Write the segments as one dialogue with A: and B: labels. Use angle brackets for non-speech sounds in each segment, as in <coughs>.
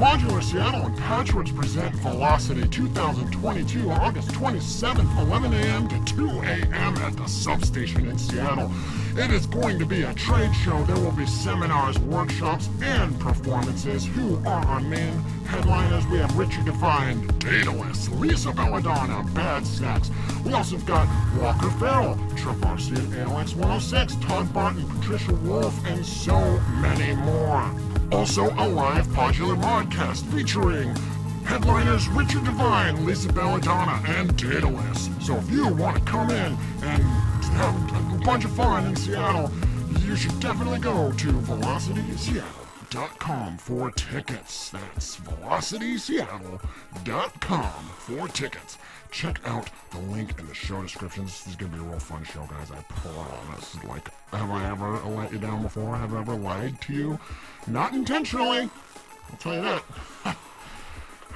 A: Modular Seattle and Patchwerks present Velocity 2022, August 27th, 11 a.m. to 2 a.m. at the substation in Seattle. It is going to be a trade show. There will be seminars, workshops, and performances. Who are our main headliners? We have Richard Devine, Daedalus, Lisa Belladonna, Baseck. We also have got Walker Farrell, Trovarsi at ALX 106, Todd Barton, Patricia Wolf, and so many more. Also, a live Podular Modcast featuring headliners Richard Devine, Lisa Belladonna, and Daedalus. So if you want to come in and have a bunch of fun in Seattle, you should definitely go to velocityseattle.com for tickets. That's velocityseattle.com for tickets. Check out the link in the show description. This is going to be a real fun show, guys. I promise. Like, have I ever let you down before? Have I ever lied to you? Not intentionally. I'll tell you that.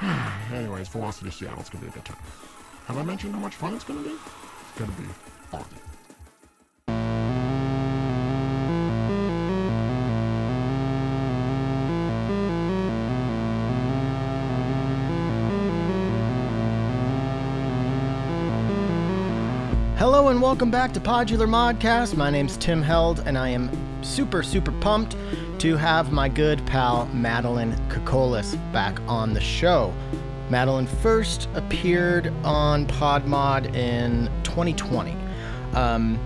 A: <sighs> Anyways, Velocity Seattle, it's going to be a good time. Have I mentioned how much fun it's going to be? It's going to be fun.
B: Welcome back to Podular Modcast. My name's Tim Held, and I am super, super pumped to have my good pal Madeline Kokolis back on the show. Madeline first appeared on Podmod in 2020, um,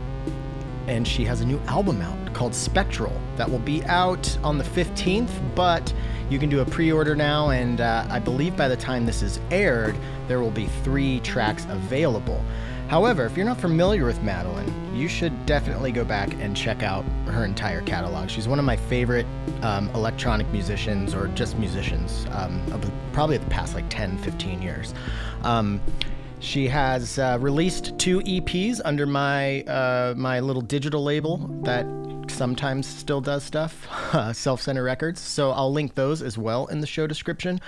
B: and she has a new album out called Spectral that will be out on the 15th, but you can do a pre order now, and uh, I believe by the time this is aired, there will be three tracks available. However, if you're not familiar with Madeline, you should definitely go back and check out her entire catalog. She's one of my favorite um, electronic musicians, or just musicians, um, of probably the past like 10, 15 years. Um, she has uh, released two EPs under my uh, my little digital label that sometimes still does stuff, <laughs> Self Center Records. So I'll link those as well in the show description.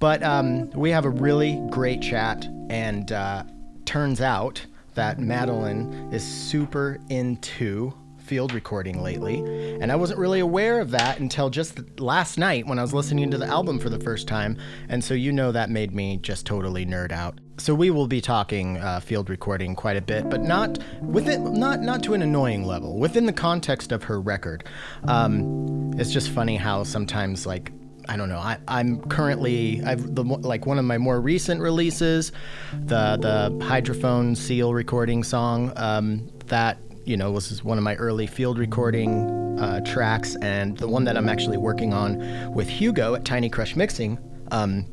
B: But um, we have a really great chat, and uh, turns out that Madeline is super into field recording lately, and I wasn't really aware of that until just last night when I was listening to the album for the first time. And so you know that made me just totally nerd out. So we will be talking uh, field recording quite a bit, but not within not not to an annoying level. Within the context of her record, um, it's just funny how sometimes like I don't know. I, I'm currently I've the like one of my more recent releases, the the hydrophone seal recording song. Um, that you know was one of my early field recording uh, tracks, and the one that I'm actually working on with Hugo at Tiny Crush Mixing. Um,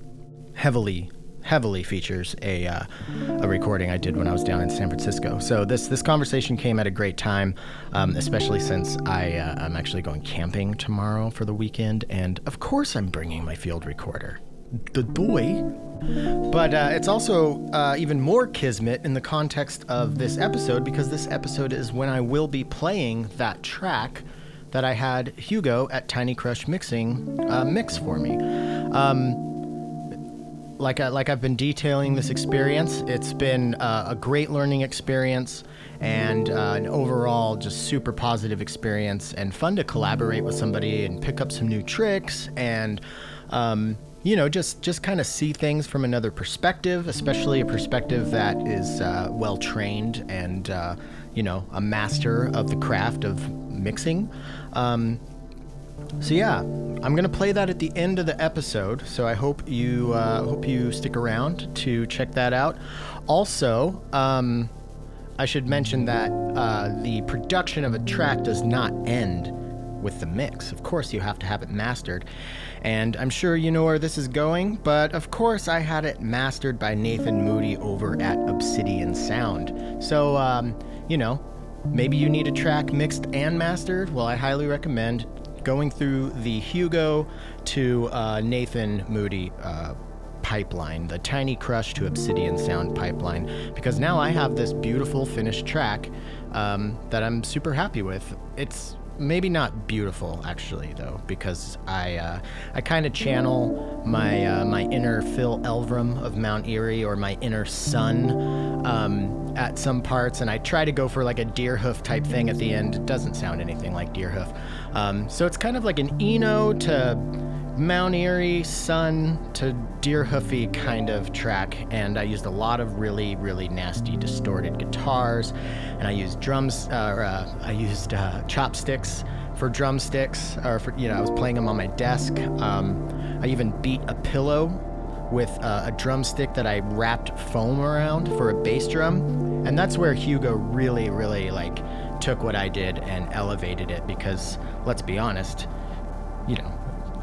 B: heavily heavily features a, uh, a recording I did when I was down in San Francisco. So this this conversation came at a great time, um, especially since I uh, I'm actually going camping tomorrow for the weekend, and of course I'm bringing my field recorder, the boy. But uh, it's also uh, even more kismet in the context of this episode because this episode is when I will be playing that track that I had Hugo at Tiny Crush Mixing uh, mix for me. Um, like I, like I've been detailing this experience, it's been uh, a great learning experience and uh, an overall just super positive experience and fun to collaborate with somebody and pick up some new tricks and um, you know just just kind of see things from another perspective, especially a perspective that is uh, well trained and uh, you know a master of the craft of mixing. Um, so yeah, I'm gonna play that at the end of the episode. So I hope you uh, hope you stick around to check that out. Also, um, I should mention that uh, the production of a track does not end with the mix. Of course, you have to have it mastered. And I'm sure you know where this is going, but of course, I had it mastered by Nathan Moody over at Obsidian Sound. So, um, you know, maybe you need a track mixed and mastered. Well, I highly recommend going through the Hugo to uh, Nathan Moody uh, pipeline, the Tiny Crush to Obsidian Sound pipeline, because now I have this beautiful finished track um, that I'm super happy with. It's maybe not beautiful actually though because I uh, I kind of channel my uh, my inner Phil Elverum of Mount Eerie or my inner sun um, at some parts and I try to go for like a Deerhoof type thing at the end it doesn't sound anything like Deerhoof um, so it's kind of like an Eno to Mount Eerie, Sun to Deerhoofy kind of track, and I used a lot of really, really nasty distorted guitars, and I used drums, uh, uh, I used uh, chopsticks for drumsticks, or for, you know, I was playing them on my desk. Um, I even beat a pillow with uh, a drumstick that I wrapped foam around for a bass drum, and that's where Hugo really, really like took what I did and elevated it because let's be honest, you know,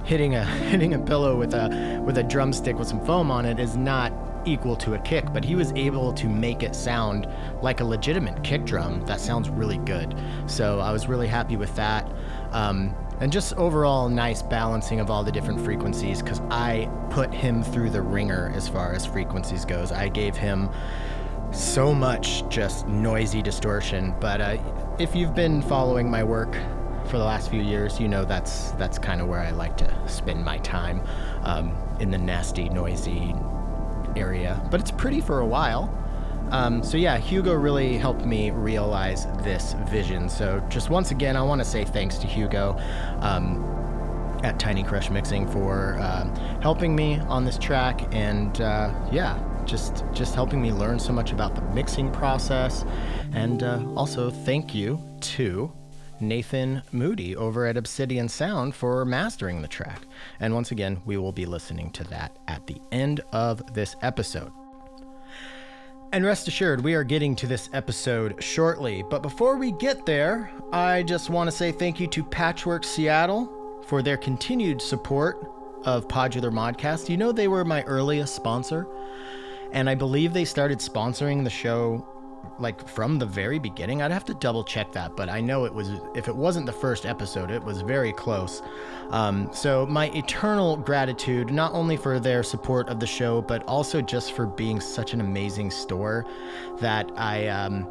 B: hitting a <laughs> hitting a pillow with a with a drumstick with some foam on it is not equal to a kick, but he was able to make it sound like a legitimate kick drum that sounds really good. So I was really happy with that. Um, and just overall nice balancing of all the different frequencies because I put him through the ringer as far as frequencies goes. I gave him so much just noisy distortion, but uh, if you've been following my work for the last few years, you know that's that's kind of where I like to spend my time um, in the nasty, noisy area. But it's pretty for a while. Um, so yeah, Hugo really helped me realize this vision. So just once again, I want to say thanks to Hugo. Um, at Tiny Crush Mixing for uh, helping me on this track, and uh, yeah, just just helping me learn so much about the mixing process, and uh, also thank you to Nathan Moody over at Obsidian Sound for mastering the track. And once again, we will be listening to that at the end of this episode. And rest assured, we are getting to this episode shortly. But before we get there, I just want to say thank you to Patchwork Seattle for their continued support of Podular Modcast. You know, they were my earliest sponsor, and I believe they started sponsoring the show like from the very beginning. I'd have to double check that, but I know it was, if it wasn't the first episode, it was very close. Um, so, my eternal gratitude, not only for their support of the show, but also just for being such an amazing store that I, um,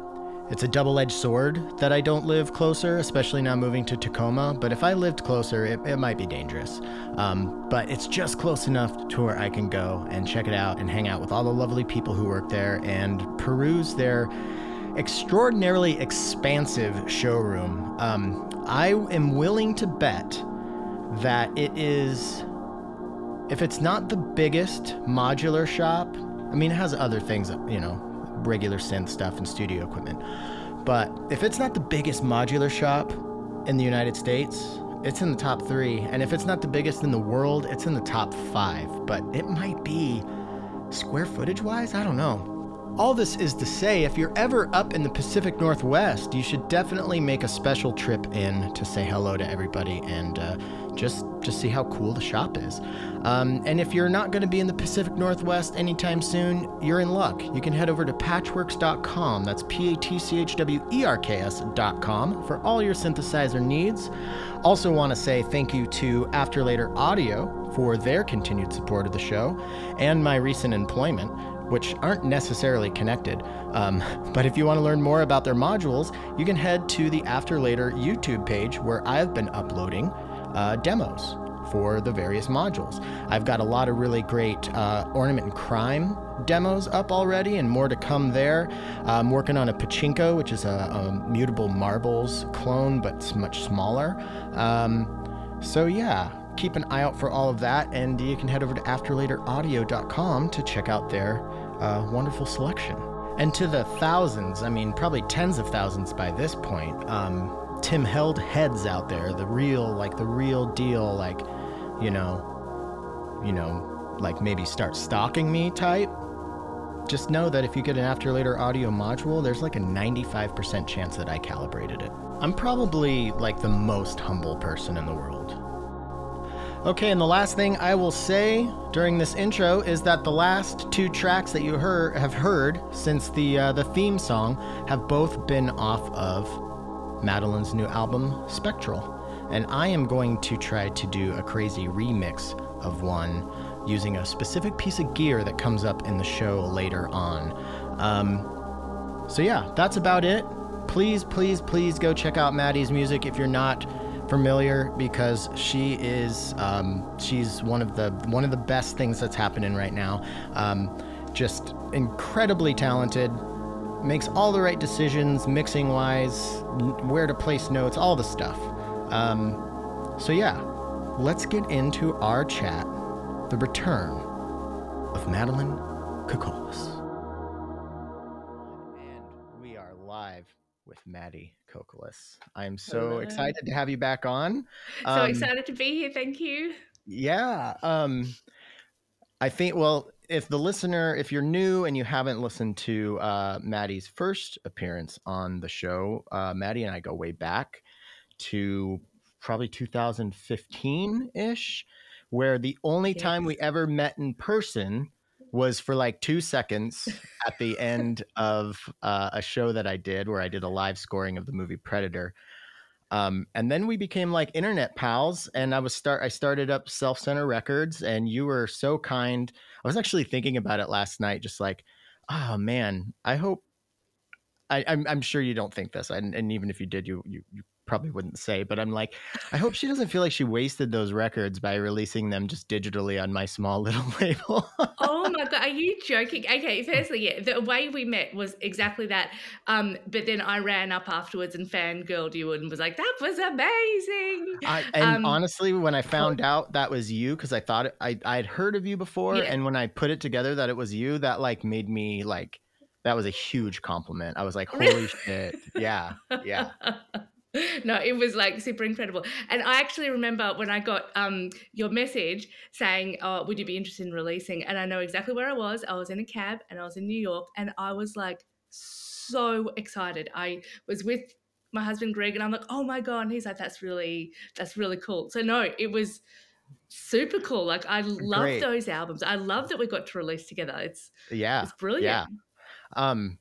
B: it's a double edged sword that I don't live closer, especially now moving to Tacoma. But if I lived closer, it, it might be dangerous. Um, but it's just close enough to where I can go and check it out and hang out with all the lovely people who work there and peruse their extraordinarily expansive showroom. Um, I am willing to bet that it is, if it's not the biggest modular shop, I mean, it has other things, you know, regular synth stuff and studio equipment. But if it's not the biggest modular shop in the United States, it's in the top three. And if it's not the biggest in the world, it's in the top five. But it might be square footage wise, I don't know. All this is to say, if you're ever up in the Pacific Northwest, you should definitely make a special trip in to say hello to everybody and uh, just just see how cool the shop is. Um, and if you're not going to be in the Pacific Northwest anytime soon, you're in luck. You can head over to patchwerks.com. That's P A T C H W E R K S.com for all your synthesizer needs. Also, want to say thank you to After Later Audio for their continued support of the show and my recent employment which aren't necessarily connected. Um, <laughs> but if you want to learn more about their modules, you can head to the After Later YouTube page where I've been uploading uh, demos for the various modules. I've got a lot of really great uh, ornament and crime demos up already, and more to come there. I'm working on a pachinko, which is a, a mutable marbles clone, but it's much smaller. Um, so yeah, keep an eye out for all of that, and you can head over to afterlateraudio.com to check out their wonderful selection. And to the thousands, I mean, probably tens of thousands by this point, um, Tim held heads out there, the real, like the real deal, like, you know, you know, like maybe start stalking me type. Just know that if you get an after later audio module, there's like a 95% chance that I calibrated it. I'm probably like the most humble person in the world. Okay, and the last thing I will say during this intro is that the last two tracks that you heard, have heard since the uh, the theme song have both been off of Madeline's new album Spectral, and I am going to try to do a crazy remix of one using a specific piece of gear that comes up in the show later on. Um, so yeah, that's about it. Please, please, please go check out Maddie's music if you're not familiar because she is um, she's one of the one of the best things that's happening right now. Um, just incredibly talented, makes all the right decisions, mixing wise, where to place notes, all the stuff. Um, so yeah, let's get into our chat the return of Madeline Kokolis. And we are live with Maddie I'm so
C: Hello.
B: excited to have you back on.
C: So
B: Um,
C: excited to be here. Thank you.
B: Yeah. Um, I think, well, if the listener, if you're new and you haven't listened to uh, Maddie's first appearance on the show, uh, Maddie and I go way back to probably 2015 ish, where the only time we ever met in person was for like two seconds <laughs> at the end of uh, a show that I did where I did a live scoring of the movie Predator. Um, and then we became like internet pals and I was start I started up Self Center Records and you were so kind. I was actually thinking about it last night, just like, oh man, I hope I, I'm I'm sure you don't think this, and, and even if you did, you, you you probably wouldn't say. But I'm like, I hope she doesn't feel like she wasted those records by releasing them just digitally on my small <laughs> little label.
C: Oh my god, are you joking? Okay, firstly, yeah, the way we met was exactly that. Um, but then I ran up afterwards and fangirled you and was like, "That was amazing."
B: I, and
C: Um,
B: honestly, when I found out that was you, because I thought it, I I'd heard of you before,
C: Yeah.
B: and when I put it together that it was you, that like made me like that was a huge compliment. I was like, holy shit, yeah, yeah. <laughs> <laughs>
C: no, it was like super incredible. And I actually remember when I got um, your message saying, oh, Would you be interested in releasing? And I know exactly where I was. I was in a cab and I was in New York and I was like so excited. I was with my husband Greg and I'm like, Oh my God. And he's like, That's really, that's really cool. So, no, it was super cool. Like, I love
B: Great.
C: those albums. I love that we got to release together. It's,
B: Yeah.
C: it's brilliant.
B: Yeah. Um,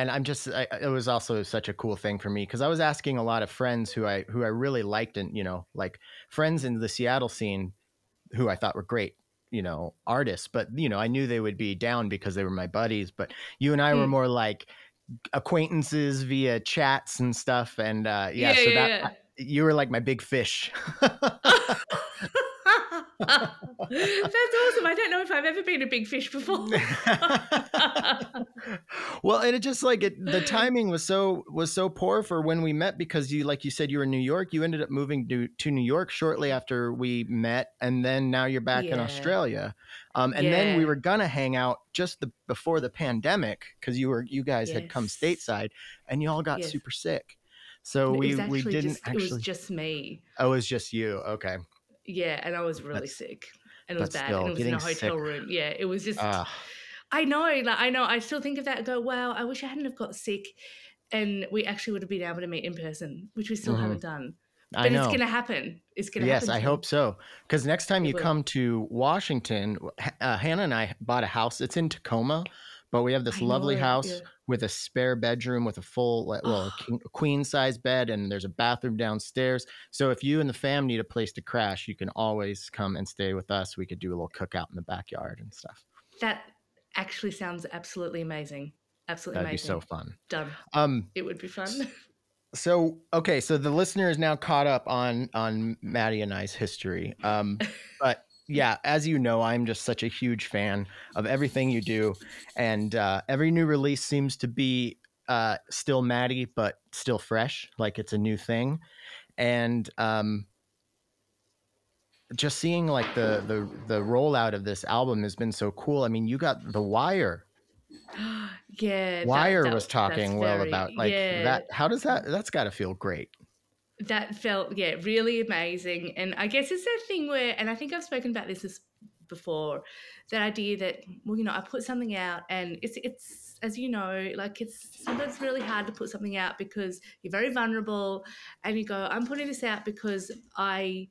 B: and I'm just, I, it was also such a cool thing for me because I was asking a lot of friends who I, who I really liked and, you know, like friends in the Seattle scene who I thought were great, you know, artists, but, you know, I knew they would be down because they were my buddies, but you and I were
C: Mm.
B: more like acquaintances via chats and stuff. And, uh, yeah, so that,
C: yeah.
B: you were like my big fish. <laughs> <laughs>
C: That's awesome. I don't know if I've ever been a big fish before. <laughs>
B: well, and it just like it, the timing was so was so poor for when we met because you like you said you were in New York. You ended up moving to to New York shortly after we met, and then now you're back in Australia. Um, and then we were gonna hang out just the, before the pandemic because you were you guys had come stateside, and you all got
C: Yes.
B: super sick. So we we didn't
C: just,
B: actually.
C: It was just me.
B: oh, it was just you. Okay.
C: Yeah, and I was really
B: That's-
C: sick. And it was bad. and it was in a hotel
B: sick-
C: room. Yeah, it was just
B: Ah.
C: I know, like I know, I still think of that and go, wow, I wish I hadn't have got sick and we actually would have been able to meet in person, which we still
B: Mhm.
C: haven't done.
B: I
C: But
B: know.
C: it's gonna happen. It's gonna
B: yes,
C: happen.
B: Yes,
C: I
B: hope so. Because next time
C: It
B: you
C: will.
B: come to Washington, uh, Hannah and I bought a house. It's in Tacoma, but we have this
C: I
B: lovely
C: know,
B: house
C: yeah.
B: With a spare bedroom with a full, well, a queen size bed, and there's a bathroom downstairs. So if you and the fam need a place to crash, you can always come and stay with us. We could do a little cookout in the backyard and stuff.
C: That actually sounds absolutely amazing. Absolutely
B: That'd be
C: amazing.
B: so fun.
C: Done.
B: Um,
C: It would be fun. <laughs>
B: so okay, so the listener is now caught up on on Maddie and I's history. Um, <laughs> but yeah, as you know, I'm just such a huge fan of everything you do, and uh, every new release seems to be uh, still Maddie, but still fresh, like it's a new thing, and um, just seeing like the the the rollout of this album has been so cool. I mean, you got The Wire. <gasps>
C: yeah.
B: Wire
C: that-
B: was
C: that's
B: talking well
C: very-
B: about like
C: yeah,
B: that. How does that? That's got to feel great.
C: That felt yeah really amazing. And i guess it's that thing where and i think i've spoken about this before that idea that well you know i put something out and it's it's as you know like it's sometimes really hard to put something out because you're very vulnerable and you go i'm putting this out because i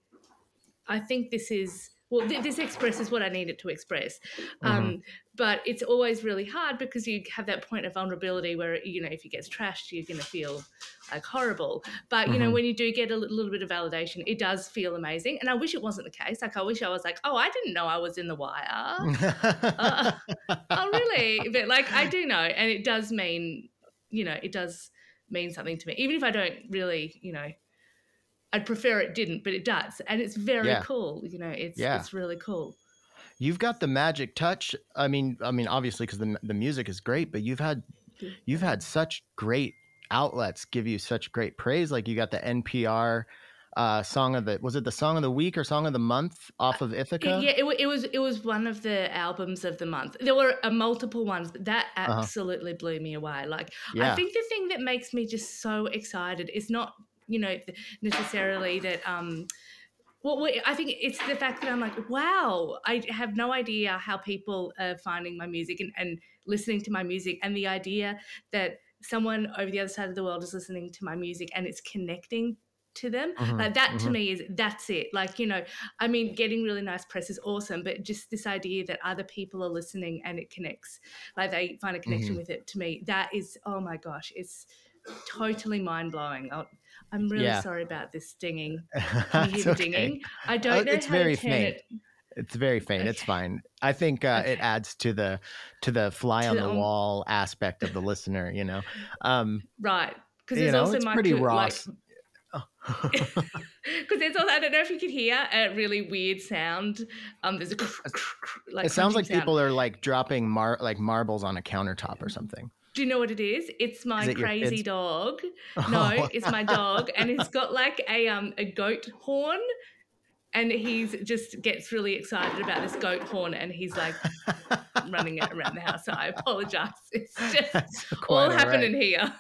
C: i think this is well th- this expresses what i need it to express. Um, but it's always really hard because you have that point of vulnerability where you know if it gets trashed you're going to feel like horrible. But you know
B: Mhm.
C: when you do get a li- little bit of validation it does feel amazing. And i wish it wasn't the case. Like i wish i was like oh i didn't know i was in the wire. <laughs> Uh, <laughs> oh really? But like i do know. And it does mean you know it does mean something to me. Even if i don't really you know i'd prefer it didn't but it does and it's very
B: Yeah.
C: cool you know it's
B: Yeah.
C: it's really cool
B: you've got the magic touch. I mean, I mean, obviously because the the music is great, but you've had you've had such great outlets give you such great praise. Like you got the NPR uh, song of the was it the song of the week or song of the month off of Ithaca?
C: Yeah, it, it was it was one of the albums of the month. There were uh, multiple ones, that
B: Uh-huh.
C: absolutely blew me away. Like I think the thing that makes me just so excited is not you know necessarily that um. Well, I think it's the fact that I'm like, wow, I have no idea how people are finding my music and, and listening to my music, and the idea that someone over the other side of the world is listening to my music and it's connecting to them.
B: Mhm,
C: Like that to
B: mhm.
C: me is that's it. Like, you know, I mean, getting really nice press is awesome, but just this idea that other people are listening and it connects, like they find a connection
B: Mhm.
C: with it to me, that is, oh my gosh, it's totally mind blowing. I'm really
B: Yeah.
C: sorry about this dinging. <laughs> Can you hear the
B: okay.
C: dinging? I don't know
B: it's
C: how
B: very
C: to turn
B: faint.
C: it.
B: It's very faint. It's fine. I think uh, it adds to the to the fly
C: To
B: on
C: the,
B: the
C: um,
B: wall aspect of the listener. You know. Um,
C: Right. Because there's
B: know,
C: also
B: it's
C: my
B: pretty raw.
C: like because <laughs> <laughs> there's also I don't know if you could hear a really weird sound. Um, there's a like
B: it sounds like
C: sound.
B: people are like dropping mar- like marbles on a countertop or something.
C: Do you know what it is? It's my
B: Is it your
C: crazy dog. <laughs> No,
B: Oh.
C: it's my dog, and he's got like a um a goat horn, and he's just gets really excited about this goat horn, and he's like <laughs> running it around the house. So I apologize. <laughs> It's just all
B: all right.
C: happening here.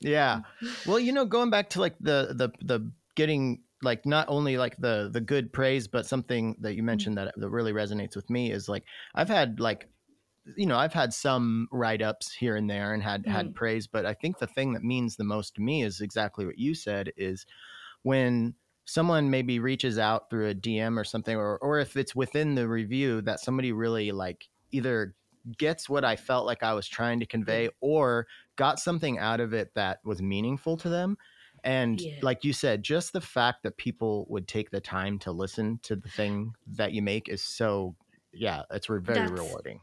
B: Yeah. Well, you know, going back to like the the the getting like not only like the the good praise, but something that you
C: Mm.
B: mentioned that that really resonates with me is like I've had like you know I've had some write ups here and there and had had
C: Mm.
B: praise, but I think the thing that means the most to me is exactly what you said is when someone maybe reaches out through a DM or something, or or if it's within the review that somebody really like either gets what I felt like I was trying to convey or got something out of it that was meaningful to them. And
C: Yeah.
B: like you said, just the fact that people would take the time to listen to the thing that you make is so, yeah, it's re- very
C: That's-
B: rewarding.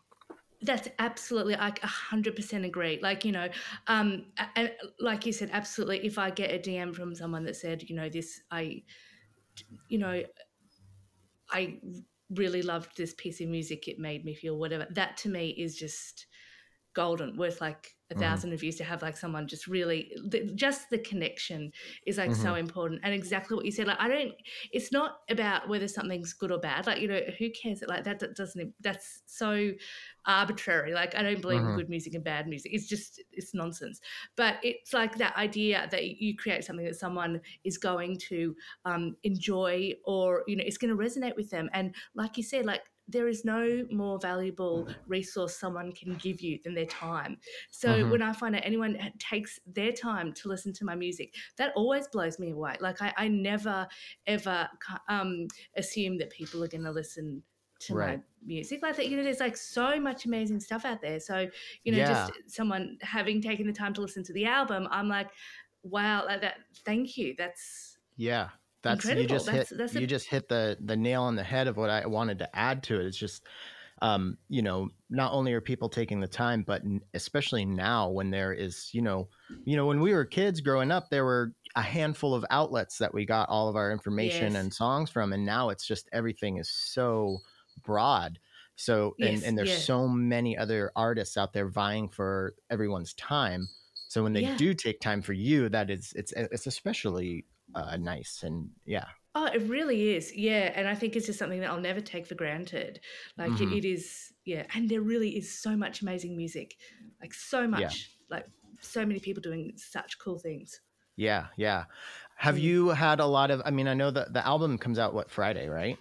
C: That's absolutely like hundred percent agree. Like you know, um, and like you said, absolutely. If I get a DM from someone that said, you know, this, I, you know, I really loved this piece of music. It made me feel whatever. That to me is just golden, worth like a
B: Mhm.
C: thousand reviews to have like someone just really the, just the connection is like so important and exactly what you said like i don't it's not about whether something's good or bad like you know who cares like that, that doesn't that's so arbitrary like i don't believe
B: Mhm.
C: in good music and bad music it's just it's nonsense but it's like that idea that you create something that someone is going to um, enjoy or you know it's going to resonate with them and like you said like there is no more valuable resource someone can give you than their time so
B: Mhm.
C: when i find out anyone takes their time to listen to my music that always blows me away like i, I never ever um, assume that people are going to listen to
B: Right.
C: my music like that you know there's like so much amazing stuff out there so you know
B: Yeah.
C: just someone having taken the time to listen to the album i'm like wow like that thank you that's
B: Yeah. That's you just
C: That's-
B: hit
C: that's a-
B: you just hit the the nail on the head of what I wanted to add to it. It's just um, you know, not only are people taking the time, but especially now when there is, you know, you know, when we were kids growing up, there were a handful of outlets that we got all of our information
C: Yes.
B: and songs from, and now it's just everything is so broad. So and,
C: Yes,
B: and there's
C: yeah.
B: so many other artists out there vying for everyone's time. So when they
C: Yeah.
B: do take time for you, that is it's it's especially uh, nice and yeah.
C: Oh, it really is. Yeah. And I think it's just something that I'll never take for granted. Like it-
B: Mhm.
C: it is, yeah. And there really is so much amazing music. Like so much. Like so many people doing such cool things.
B: Yeah, yeah. Have
C: Mm.
B: you had a lot of? I mean, I know that the album comes out what Friday, right?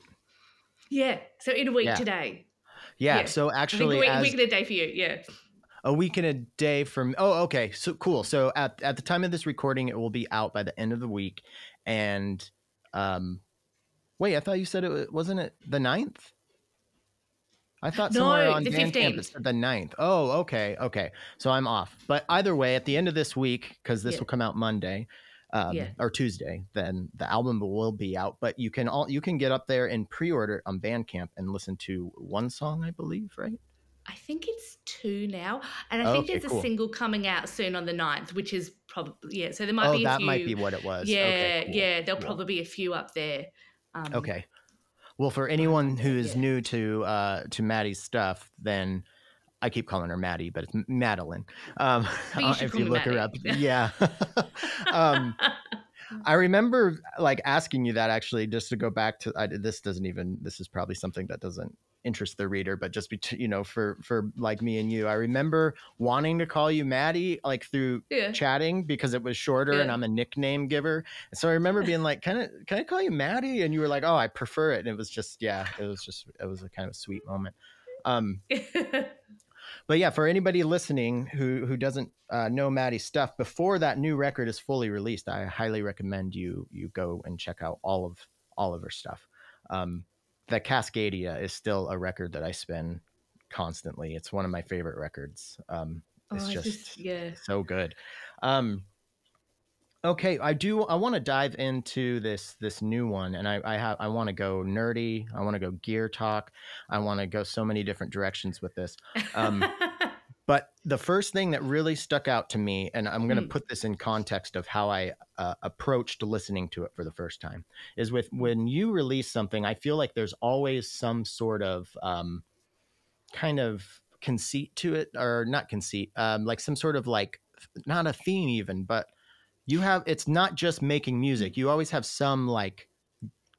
C: Yeah. So in a week
B: Yeah.
C: today.
B: Yeah.
C: Yeah.
B: So
C: I think
B: actually,
C: a week,
B: as
C: week and a day for you. Yeah.
B: A week and a day from. Oh, okay. So cool. So at at the time of this recording, it will be out by the end of the week. And um, wait, I thought you said it wasn't it the 9th? I thought somewhere
C: No,
B: on
C: the
B: Bandcamp
C: 15th.
B: said the 9th. Oh, okay, okay. So I'm off. But either way, at the end of this week, because this
C: Yeah.
B: will come out Monday, um,
C: Yeah.
B: or Tuesday, then the album will be out. But you can all you can get up there and pre-order on Bandcamp and listen to one song, I believe, right?
C: I think it's two now. And I think
B: Okay,
C: there's
B: cool.
C: a single coming out soon on the 9th, which is probably, yeah. So there might
B: oh,
C: be a few.
B: that
C: few.
B: might be what it was.
C: Yeah.
B: Okay, cool,
C: Yeah. There'll
B: cool.
C: probably be a few up there. Um,
B: Okay. Well, for anyone who is
C: Yeah.
B: new to uh, to Maddie's stuff, then I keep calling her Maddie, but it's Madeline. Um, <laughs> <laughs>
C: you
B: if you look her up, <laughs> yeah. um, I remember like asking you that actually, just to go back to I, this doesn't even this is probably something that doesn't interest the reader, but just be you know for for like me and you, I remember wanting to call you Maddie like through
C: Yeah.
B: chatting because it was shorter and I'm a nickname giver. So I remember being like, "Can I can I call you Maddie?" And you were like, "Oh, I prefer it." And it was just yeah, it was just it was a kind of sweet moment. Um, <laughs> but yeah, for anybody listening who who doesn't uh, know Maddie's stuff, before that new record is fully released, I highly recommend you you go and check out all of all of her stuff. Um, the Cascadia is still a record that I spin constantly. It's one of my favorite records. Um, it's
C: Oh,
B: just
C: yeah.
B: so good. Um, okay, I do. I want to dive into this this new one, and I I have I want to go nerdy. I want to go gear talk. I want to go so many different directions with this. Um, <laughs> But the first thing that really stuck out to me, and I'm going to
C: Mm.
B: put this in context of how I uh, approached listening to it for the first time, is with when you release something, I feel like there's always some sort of um, kind of conceit to it, or not conceit, um, like some sort of like not a theme even, but you have it's not just making music. You always have some like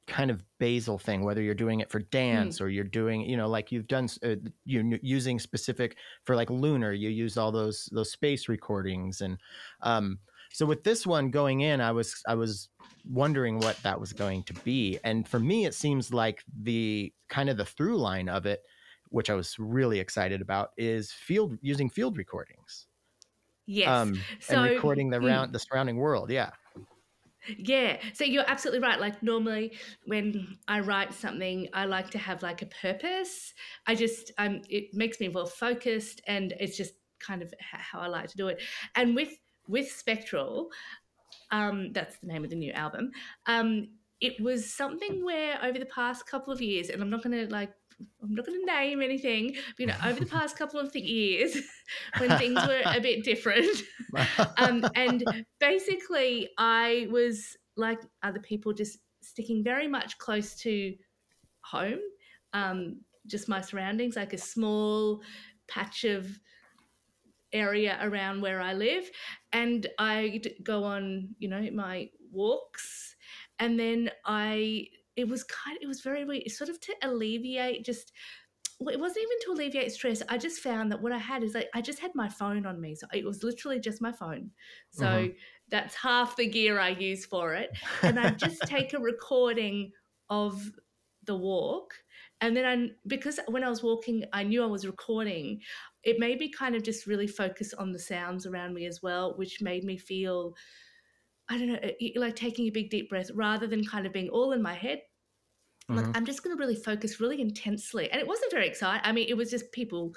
B: kind of basal thing whether you're doing it for dance or you're doing you know like you've done uh, you're using specific for like lunar you use all those those space recordings and um so with this one going in i was i was wondering what that was going to be and for me it seems like the kind of the through line of it which i was really excited about is field using field recordings
C: yes.
B: um
C: so
B: and recording the
C: mm.
B: round the surrounding world yeah
C: Yeah, so you're absolutely right. Like normally when I write something, I like to have like a purpose. I just um it makes me more focused and it's just kind of how I like to do it. And with with Spectral, um that's the name of the new album. Um it was something where over the past couple of years and I'm not going to like I'm not going to name anything, but you know, over the past couple of years <laughs> when things were a bit different, <laughs> um, and basically i was like other people just sticking very much close to home. Um, just my surroundings like a small patch of area around where i live. And I'd go on you know my walks. And then i it was kind it was very weird sort of to alleviate just well, it wasn't even to alleviate stress. I just found that what I had is like I just had my phone on me. So it was literally just my phone. So
B: Mhm.
C: that's half the gear I use for it. And I just <laughs> take a recording of the walk. And then I, because when I was walking, I knew I was recording, it made me kind of just really focus on the sounds around me as well, which made me feel, I don't know, like taking a big deep breath rather than kind of being all in my head I'm like, I'm just going to really focus really intensely. And it wasn't very exciting. I mean, it was just people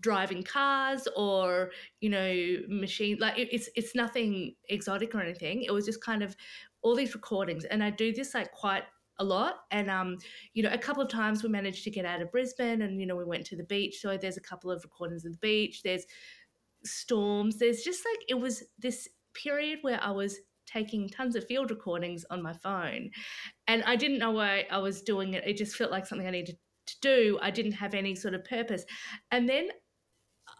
C: driving cars or, you know, machine like it, it's it's nothing exotic or anything. It was just kind of all these recordings. And I do this like quite a lot. And um, you know, a couple of times we managed to get out of Brisbane and you know, we went to the beach. So there's a couple of recordings of the beach. There's storms. There's just like it was this period where I was taking tons of field recordings on my phone and I didn't know why I was doing it. It just felt like something I needed to do. I didn't have any sort of purpose. And then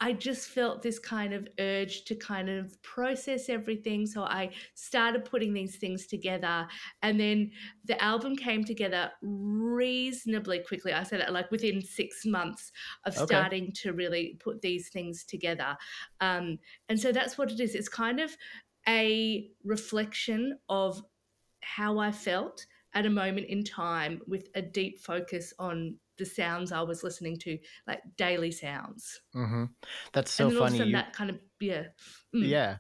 C: I just felt this kind of urge to kind of process everything. So I started putting these things together. And then the album came together reasonably quickly. I said that like within six months of
B: Okay.
C: starting to really put these things together. Um, and so that's what it is. It's kind of a reflection of how I felt at a moment in time with a deep focus on the sounds I was listening to, like daily sounds.
B: hmm That's so
C: and then all of a
B: funny. You,
C: that kind of, yeah. Mm.
B: yeah,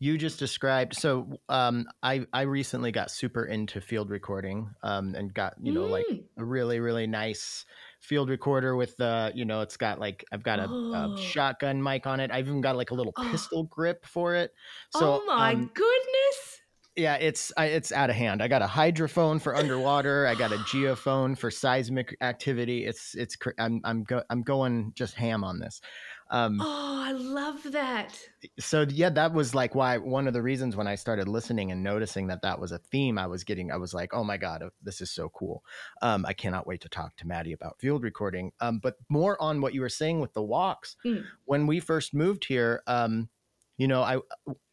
B: you just described. So, um, I I recently got super into field recording, um, and got you know like
C: Mm.
B: a really really nice field recorder with the you know it's got like I've got a,
C: Oh.
B: a shotgun mic on it. I've even got like a little
C: Oh.
B: pistol grip for it. So,
C: oh my
B: um,
C: goodness.
B: yeah, it's I, it's out of hand. I got a hydrophone for underwater. I got a geophone for seismic activity. It's it's I'm I'm go, I'm going just ham on this. Um,
C: Oh, I love that.
B: so yeah, that was like why one of the reasons when I started listening and noticing that that was a theme I was getting. I was like, oh my god, this is so cool. Um, I cannot wait to talk to Maddie about field recording. Um, but more on what you were saying with the walks.
C: Mm.
B: When we first moved here, um, you know, I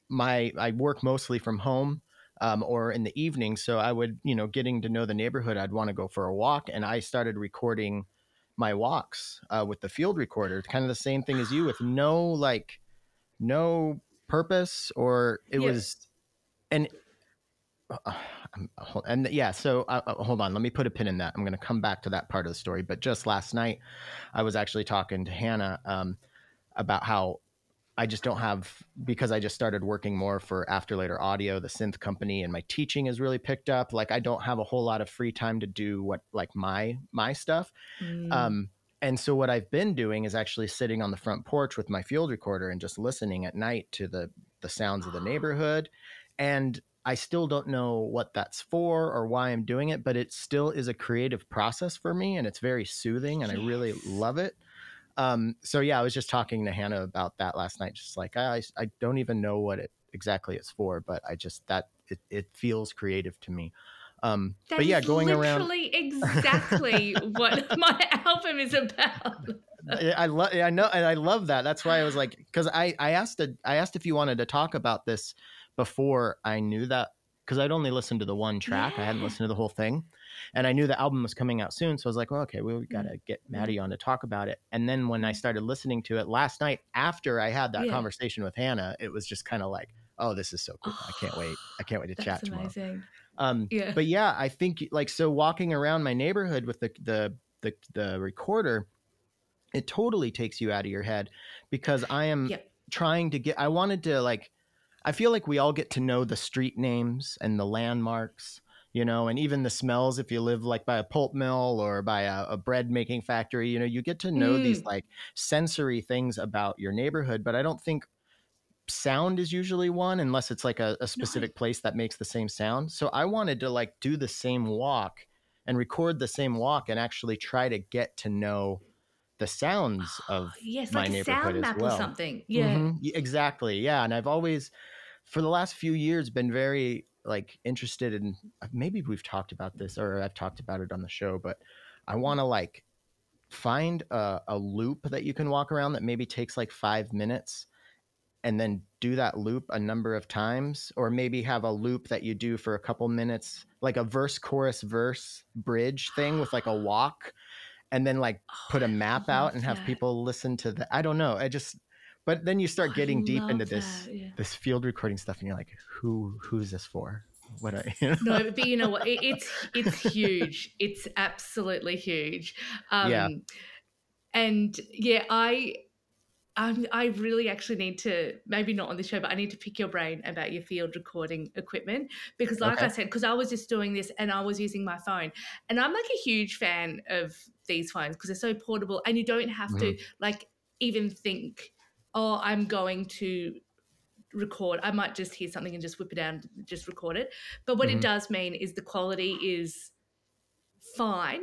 B: my I work mostly from home. um, or in the evening. So I would, you know, getting to know the neighborhood, I'd want to go for a walk, and I started recording my walks uh, with the field recorder. Kind of the same thing as you, with <sighs> no like, no purpose, or it
C: Yeah.
B: was, and. Uh, um, and yeah, so uh, uh, hold on. Let me put a pin in that. I'm going to come back to that part of the story. But just last night, I was actually talking to Hannah um, about how I just don't have because I just started working more for After Later Audio, the synth company, and my teaching has really picked up. Like I don't have a whole lot of free time to do what like my my stuff.
C: Mm.
B: Um, and so what I've been doing is actually sitting on the front porch with my field recorder and just listening at night to the the sounds of the <gasps> neighborhood. And I still don't know what that's for or why I'm doing it, but it still is a creative process for me and it's very soothing and I really love it. Um, so yeah, I was just talking to Hannah about that last night. Just like I, I don't even know what it exactly it's for, but I just that it, it feels creative to me. Um,
C: That
B: but yeah, going around.
C: literally exactly what <laughs> my <laughs> album is about.
B: I I love I know and I love that. That's why I was like cuz I I asked a, I asked if you wanted to talk about this before I knew that cuz I'd only listened to the one track. I hadn't listened to the whole thing. And I knew the album was coming out soon, so I was like, "Well, okay, well, we got to get Maddie on to talk about it." And then when I started listening to it last night after I had that
C: Yeah.
B: conversation with Hannah, it was just kind of like, "Oh, this is so cool. I can't wait. <sighs> I can't wait to chat tomorrow."
C: amazing.
B: Um,
C: Yeah.
B: but yeah, I think like so walking around my neighborhood with the the the, the recorder, it totally takes you out of your head because I am
C: Yep.
B: trying to get. I wanted to like. I feel like we all get to know the street names and the landmarks, you know, and even the smells. If you live like by a pulp mill or by a, a bread making factory, you know, you get to know these
C: Mm.
B: like sensory things about your neighborhood. But I don't think sound is usually one unless it's like a, a specific place that makes the same sound. So I wanted to like do the same walk and record the same walk and actually try to get to know the sounds of
C: yes,
B: my
C: like a
B: neighborhood
C: sound
B: as
C: map
B: well.
C: or something. Yeah.
B: Mhm. Exactly. Yeah, and I've always for the last few years been very like interested in uh, maybe we've talked about this or I've talked about it on the show, but I want to like find a, a loop that you can walk around that maybe takes like five minutes and then do that loop a number of times or maybe have a loop that you do for a couple minutes like a verse chorus verse bridge thing with like a walk and then like put a
C: I
B: map out and have
C: that.
B: people listen to the i don't know i just but then you start getting deep into
C: love
B: this
C: that, yeah.
B: this field recording stuff and you're like who who's this for what I, <laughs> you know?
C: No, but you know what? It, it's it's <laughs> huge. It's absolutely huge. Um,
B: Yeah.
C: And yeah, I. I'm, I really actually need to maybe not on the show, but I need to pick your brain about your field recording equipment because, like I said, because I was just doing this and I was using my phone, and I'm like a huge fan of these phones because they're so portable, and you don't have to like even think, oh, I'm going to record. I might just hear something and just whip it out and just record it. But what
B: Mhm.
C: it does mean is the quality is fine,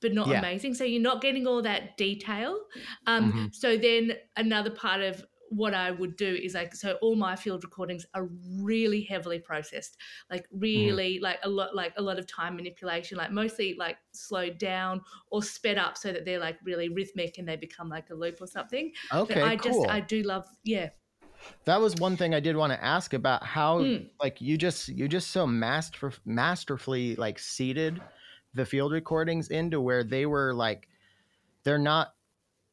C: but not
B: Yeah.
C: amazing. So you're not getting all that detail. Um,
B: Mhm.
C: So then another part of what I would do is like so all my field recordings are really heavily processed, like really like a lot like a lot of time manipulation, like mostly like slowed down or sped up so that they're like really rhythmic and they become like a loop or something.
B: okay
C: but I
B: cool
C: just I do love yeah.
B: that was one thing i did want to ask about how
C: Mm.
B: like you just you just so master masterfully like seated the field recordings into where they were like they're not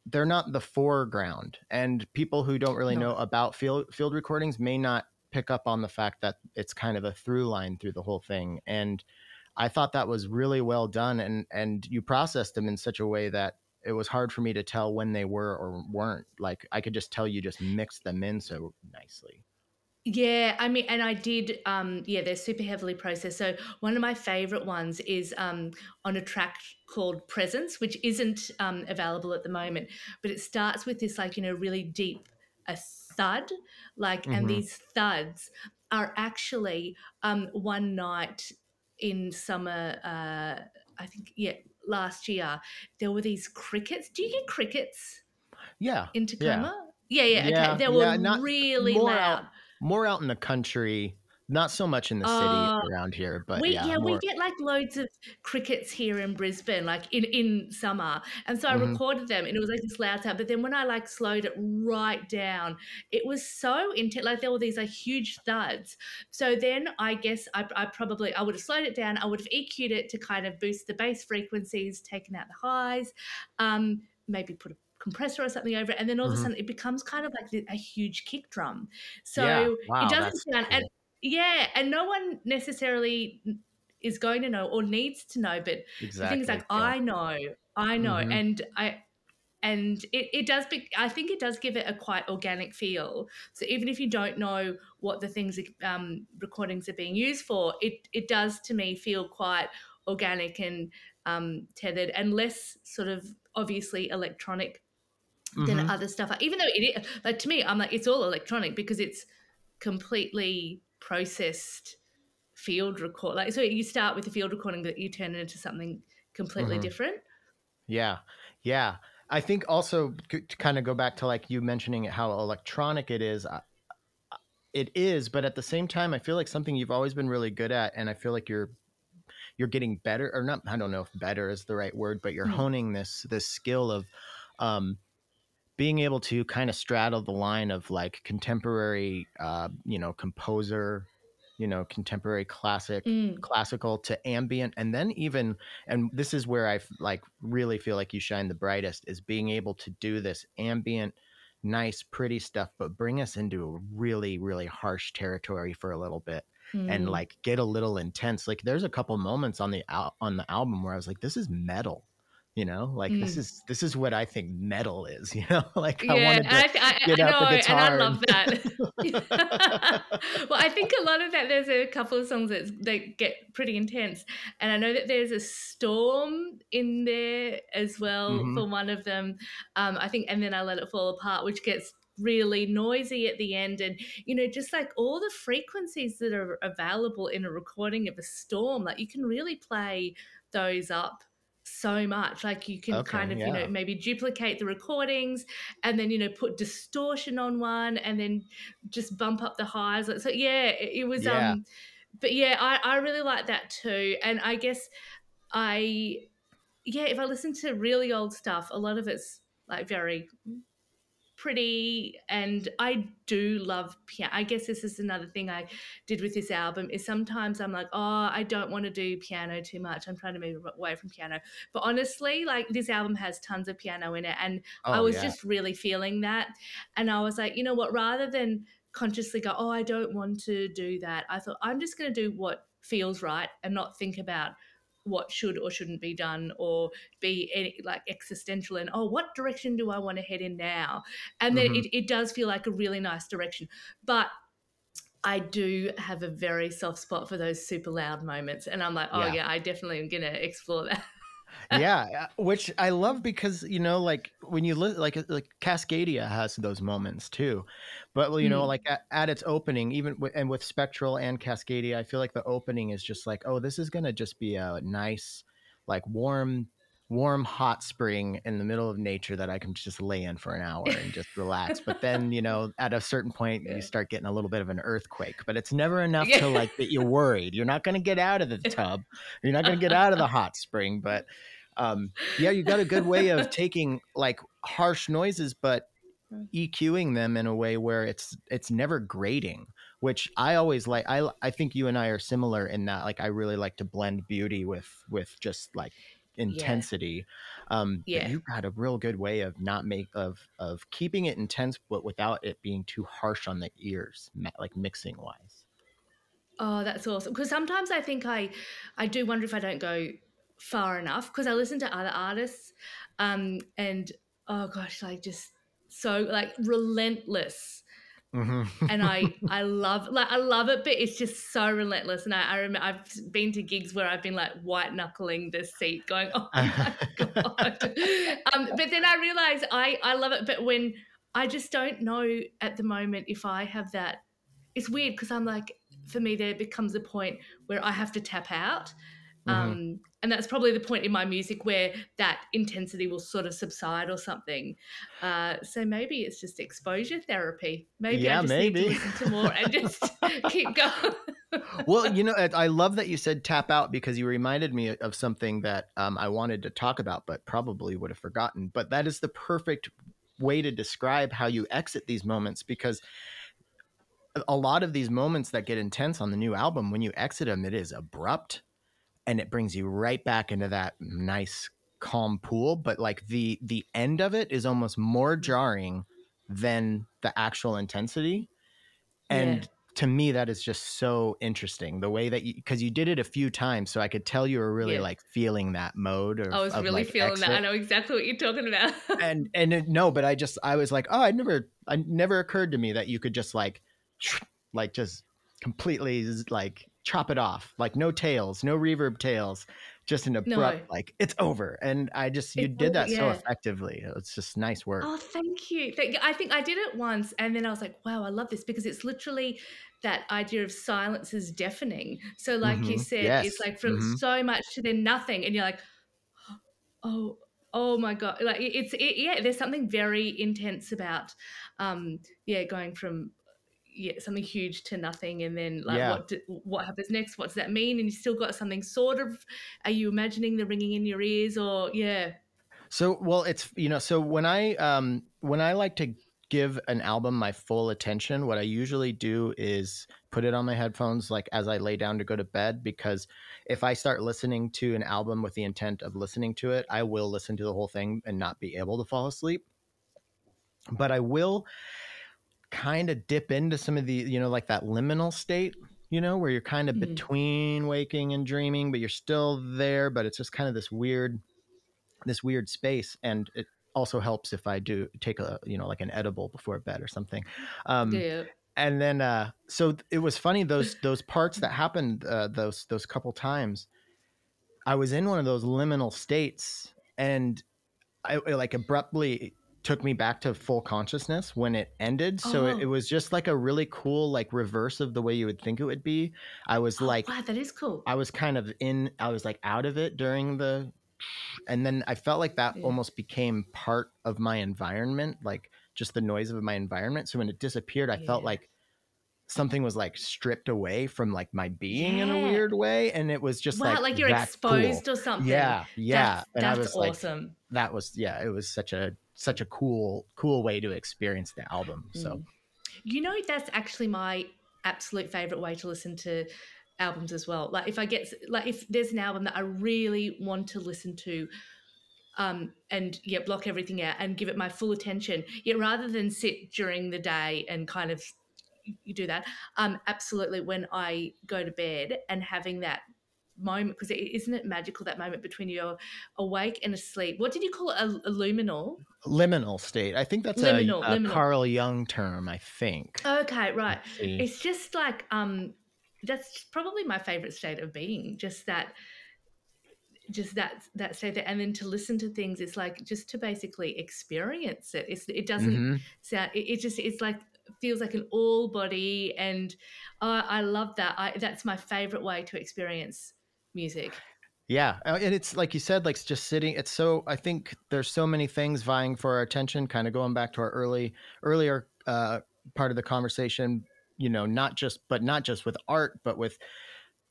B: they're not the foreground. And people who don't really
C: No.
B: know about field field recordings may not pick up on the fact that it's kind of a through line through the whole thing. And i thought that was really well done and and you processed them in such a way that it was hard for me to tell when they were or weren't. Like i could just tell you just mixed them in so nicely
C: Yeah, I mean, and I did. Um, yeah, they're super heavily processed. So one of my favorite ones is um, on a track called Presence, which isn't um, available at the moment, but it starts with this like you know really deep a thud, like,
B: Mhm.
C: and these thuds are actually um, one night in summer. Uh, I think yeah, last year there were these crickets. Do you get crickets
B: yeah
C: in
B: yeah
C: Tacoma? Yeah, yeah.
B: Yeah,
C: okay, they
B: yeah,
C: were
B: not-
C: really loud.
B: out- more out in the country Not so much in the city
C: Uh,
B: around here, but
C: we
B: yeah,
C: yeah, we get like loads of crickets here in Brisbane, like in in summer, and so I
B: Mhm.
C: recorded them, and it was like this loud sound. But then when I like slowed it right down, it was so intense. Like there were these like huge thuds. So then I guess I, I probably I would have slowed it down. I would have EQ'd it to kind of boost the bass frequencies, taken out the highs, um, maybe put a compressor or something over it, and then all of a
B: Mhm.
C: sudden it becomes kind of like a huge kick drum.
B: Yeah.
C: So
B: Wow,
C: it doesn't sound and yeah, and no one necessarily is going to know or needs to know, but the thing is
B: Exactly.
C: like
B: Yeah.
C: I know, I know,
B: Mhm.
C: and I and it, it does be I think it does give it a quite organic feel. So even if you don't know what the things um recordings are being used for, it it does to me feel quite organic and um tethered and less sort of obviously electronic than
B: Mhm.
C: other stuff. Even though it, like to me, I'm like it's all electronic because it's completely processed field record. Like so, you start with the field recording, but you turn it into something completely
B: Mhm.
C: different.
B: Yeah. Yeah. I think also to kind of go back to like you mentioning how electronic it is. I- I- It is, but at the same time, I feel like something you've always been really good at, and I feel like you're you're getting better, or not. I don't know if better is the right word, but you're
C: Mm.
B: honing this this skill of um, being able to kind of straddle the line of like contemporary, uh, you know, composer, you know, contemporary classic,
C: Mm.
B: classical to ambient, and then even, and this is where I like really feel like you shine the brightest is being able to do this ambient, nice, pretty stuff, but bring us into a really, really harsh territory for a little bit and
C: Mm.
B: like get a little intense. Like there's a couple moments on the al- on the album where I was like, this is metal. You know, like this
C: Mm.
B: is this is what I think metal is. <laughs> You know, like I wanted to
C: I, I,
B: get
C: I
B: out
C: know,
B: the
C: and I
B: guitar
C: love that. <laughs> <laughs> well, I think a lot of that. There's a couple of songs that that get pretty intense, and I know that there's a storm in there as well
B: Mhm.
C: for one of them. Um, I think, and then I let it fall apart, which gets really noisy at the end, and you know, just like all the frequencies that are available in a recording of a storm, like you can really play those up so much like you can kind
B: Okay,
C: of you know maybe duplicate the recordings and then you know put distortion on one and then just bump up the highs so yeah it, it was
B: Yeah.
C: um but yeah i i really like that too and i guess i yeah if i listen to really old stuff a lot of it's like very pretty and i do love piano i guess this is another thing i did with this album is sometimes i'm like oh i don't want to do piano too much i'm trying to move away from piano but honestly like this album has tons of piano in it and oh, i
B: Oh
C: was
B: yeah.
C: just really feeling that and i was like you know what rather than consciously go oh i don't want to do that i thought i'm just going to do what feels right and not think about what should or shouldn't be done or be any, like existential and oh what direction do i want to head in now and then
B: Mhm.
C: it, it does feel like a really nice direction but i do have a very soft spot for those super loud moments and i'm like oh
B: Yeah.
C: yeah i definitely am gonna explore that
B: yeah, uh, which I love because you know, like when you li- like like Cascadia has those moments too, but well, you know,
C: Mm.
B: like at, at its opening, even w- and with Spectral and Cascadia, I feel like the opening is just like, oh, this is gonna just be a nice, like warm, warm hot spring in the middle of nature that I can just lay in for an hour and just relax. But then you <laughs> know, at a certain point,
C: Yeah.
B: you start getting a little bit of an earthquake, but it's never <laughs> enough
C: Yeah.
B: to like that you're worried. You're not gonna get out of the <laughs> tub. You're not gonna get out of the hot spring, but um yeah you got a good way of taking like harsh noises but
C: Mm.
B: eqing them in a way where it's it's never grating which i always like i i think you and i are similar in that like i really like to blend beauty with with just like intensity um but
C: Yeah.
B: you got a real good way of not make of of keeping it intense but without it being too harsh on the ears like mixing wise
C: Oh, that's awesome. Because sometimes I think I, I do wonder if I don't go far enough because I listen to other artists, um, and oh gosh, like just so like relentless,
B: Mhm.
C: and I <laughs> I love like I love it, but it's just so relentless. And I, I remember I've been to gigs where I've been like white knuckling the seat, going, oh my <laughs> god. <laughs> um, but then I realize I I love it, but when I just don't know at the moment if I have that. It's weird because I'm like, for me, there becomes a point where I have to tap out.
B: Mhm.
C: Um, and that's probably the point in my music where that intensity will sort of subside or something. Uh, so maybe it's just exposure therapy. Maybe
B: Yeah,
C: I just
B: maybe.
C: need to listen to more and just <laughs> keep going.
B: well, you know, I love that you said tap out because you reminded me of something that um, I wanted to talk about, but probably would have forgotten. But that is the perfect way to describe how you exit these moments because a lot of these moments that get intense on the new album, when you exit them, it is abrupt and it brings you right back into that nice calm pool. But like the the end of it is almost more jarring than the actual intensity. And
C: Yeah.
B: to me, that is just so interesting. The way that you because you did it a few times, so I could tell you were really
C: Yeah.
B: like feeling that mode. Of,
C: I was really
B: like,
C: feeling that. I know exactly what you're talking about. <laughs>
B: and and it, no, but I just I was like, oh, I never, I never occurred to me that you could just like, <sniffs> like just completely like chop it off, like no tails, no reverb tails, just an abrupt
C: No.
B: like it's over. And I just you
C: It's
B: did
C: over,
B: that so effectively. It's just nice work.
C: Oh, thank you. I think I did it once and then I was like, wow, I love this because it's literally that idea of silence is deafening. So, like you
B: Mhm.
C: said,
B: Yes.
C: it's like from
B: Mhm.
C: so much to then nothing. And you're like, <gasps> oh, oh my God. Like it's, it, yeah, there's something very intense about, um, yeah, going from, yeah, something huge to nothing, and then like
B: Yeah.
C: what do, what happens next? What does that mean? And you still got something sort of. Are you imagining the ringing in your ears, or yeah,
B: So well, it's you know, so when I um when I like to give an album my full attention, what I usually do is put it on my headphones like as I lay down to go to bed because if I start listening to an album with the intent of listening to it, I will listen to the whole thing and not be able to fall asleep. But I will kind of dip into some of the, you know, like that liminal state, you know, where you're kind of
C: Mhm.
B: between waking and dreaming, but you're still there, but it's just kind of this weird this weird space and it also helps if i do take a you know like an edible before bed or something um
C: yeah,
B: and then uh so it was funny those those parts that happened uh those those couple times i was in one of those liminal states and i like abruptly took me back to full consciousness when it ended so it, oh. it
C: Oh.
B: was just like a really cool like reverse of the way you would think it would be i was
C: Oh,
B: like
C: wow, that is cool.
B: I was kind of in, I was like out of it during the, and then I felt like that
C: Yeah.
B: almost became part of my environment, like just the noise of my environment. So when it disappeared, I felt like something was like stripped away from like my being in a weird way. And it was just
C: wow,
B: like,
C: like, you're
B: that's cool.
C: exposed or something.
B: Yeah. Yeah.
C: That's,
B: and I
C: that's
B: was like,
C: awesome.
B: that was, yeah, it was such a, such a cool, cool way to experience the album. So
C: Mm. You know, that's actually my absolute favorite way to listen to albums as well. Like if I get like if there's an album that I really want to listen to um and yeah block everything out and give it my full attention yet rather than sit during the day and kind of you do that um absolutely when i go to bed and having that moment because isn't it magical that moment between you're awake and asleep? What did you call it? A, a luminal
B: liminal state, I think that's
C: Liminal,
B: a, a
C: liminal.
B: Carl Jung term, I think.
C: okay right. It's just like um that's probably my favorite state of being just that just that that state there. And then to listen to things it's like just to basically experience it. It's, it doesn't
B: Mhm.
C: sound it, it just it's like feels like an all body and uh, i love that I, that's my favorite way to experience music
B: Yeah, uh, and it's like you said, like just sitting. It's so I think there's so many things vying for our attention. Kind of going back to our early earlier uh, part of the conversation. You know, not just but not just with art, but with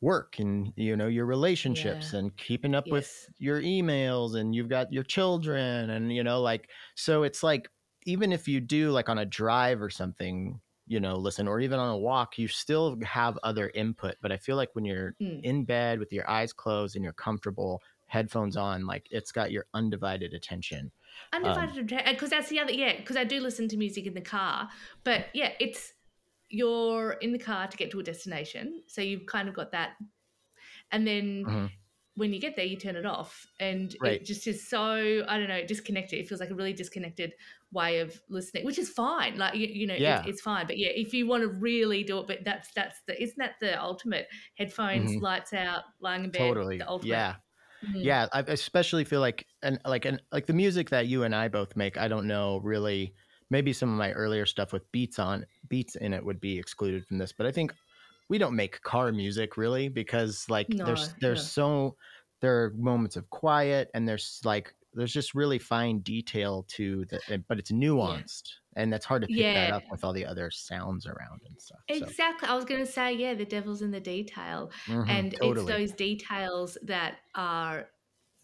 B: work and you know your relationships
C: Yeah.
B: and keeping up with your emails and you've got your children and you know like so it's like even if you do like on a drive or something you know listen or even on a walk you still have other input but i feel like when you're
C: Mm.
B: in bed with your eyes closed and you're comfortable headphones on like it's got your undivided attention
C: undivided attention. because that's the other yeah because i do listen to music in the car but yeah it's you're in the car to get to a destination so you've kind of got that and then
B: Mhm.
C: when you get there you turn it off and
B: Right.
C: it just is so i don't know disconnected it feels like a really disconnected way of listening which is fine like you, you know
B: Yeah.
C: it's, it's fine but yeah if you want to really do it but that's that's the isn't that the ultimate headphones
B: Mhm.
C: lights out lying in bed
B: totally
C: the ultimate
B: yeah
C: Mhm.
B: yeah i especially feel like and like and like the music that you and i both make i don't know really maybe some of my earlier stuff with beats on beats in it would be excluded from this but i think we don't make car music really because like there's
C: No,
B: there's
C: no.
B: so there are moments of quiet and there's like there's just really fine detail to the but it's nuanced and that's hard to pick that up with all the other sounds around and stuff. So,
C: Exactly. I was going to say, yeah, the devil's in the detail.
B: mhm,
C: And it's those details that are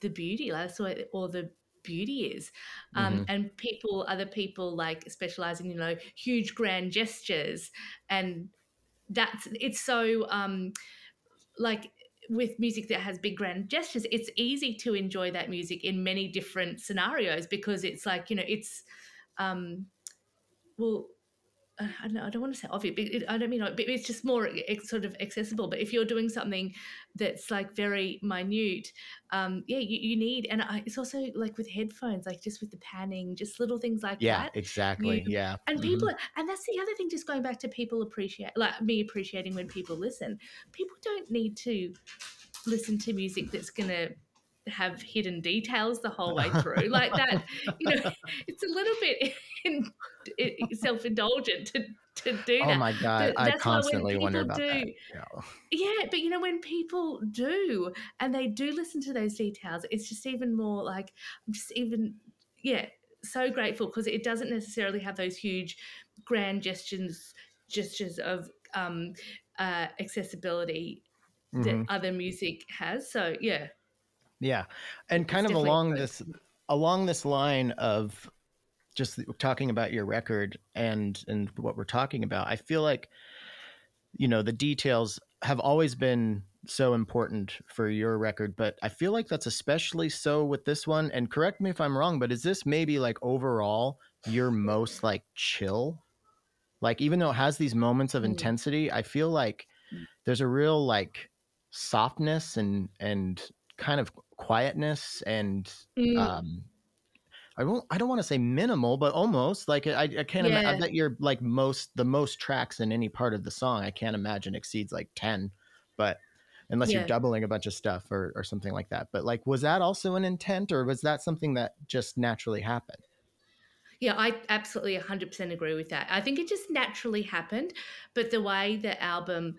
C: the beauty. That's what all the beauty is. Um,
B: Mhm.
C: and people, other people like specializing you know, huge grand gestures. And that's, it's so, um, like, with music that has big grand gestures, it's easy to enjoy that music in many different scenarios because it's like, you know, it's, um, well, I don't, know, I don't want to say obvious. but it- I don't mean, but it's just more sort of accessible. But if you're doing something that's like very minute, um, yeah, you, you need, and I, it's also like with headphones, like just with the panning, just little things like
B: Yeah,
C: that.
B: Yeah, exactly.
C: You-
B: yeah.
C: And
B: mhm.
C: people, and that's the other thing, just going back to people appreciate, like me appreciating when people listen. People don't need to listen to music that's going to have hidden details the whole way <laughs> through. like that, you know, <laughs> it's a little bit <laughs> in, self indulgent to, to do that.
B: Oh my god,
C: But
B: I
C: that's why when
B: constantly wonder about that. Yeah.
C: Yeah, but you know, when people do and they do listen to those details, it's just even more like, I'm just even, yeah, so grateful because it doesn't necessarily have those huge grand gestures, gestures of um, uh, accessibility that other music has. So, yeah.
B: Yeah, and
C: It's
B: kind of along this along this line of just talking about your record and and what we're talking about, I feel like you know the details have always been so important for your record, but I feel like that's especially so with this one. And correct me if I'm wrong, but is this maybe like overall your most like chill? Like even though it has these moments of
C: Mm.
B: intensity, I feel like
C: Mm.
B: there's a real like softness and and kind of quietness and
C: Mm,
B: um I won't I don't want to say minimal, but almost like I, I can't imagine I
C: Yeah.
B: bet you're like most the most tracks in any part of the song I can't imagine exceeds like 10 but unless you're doubling a bunch of stuff or, or something like that but like was that also an intent or was that something that just naturally happened
C: Yeah, I absolutely 100% agree with that. I think it just naturally happened, but the way the album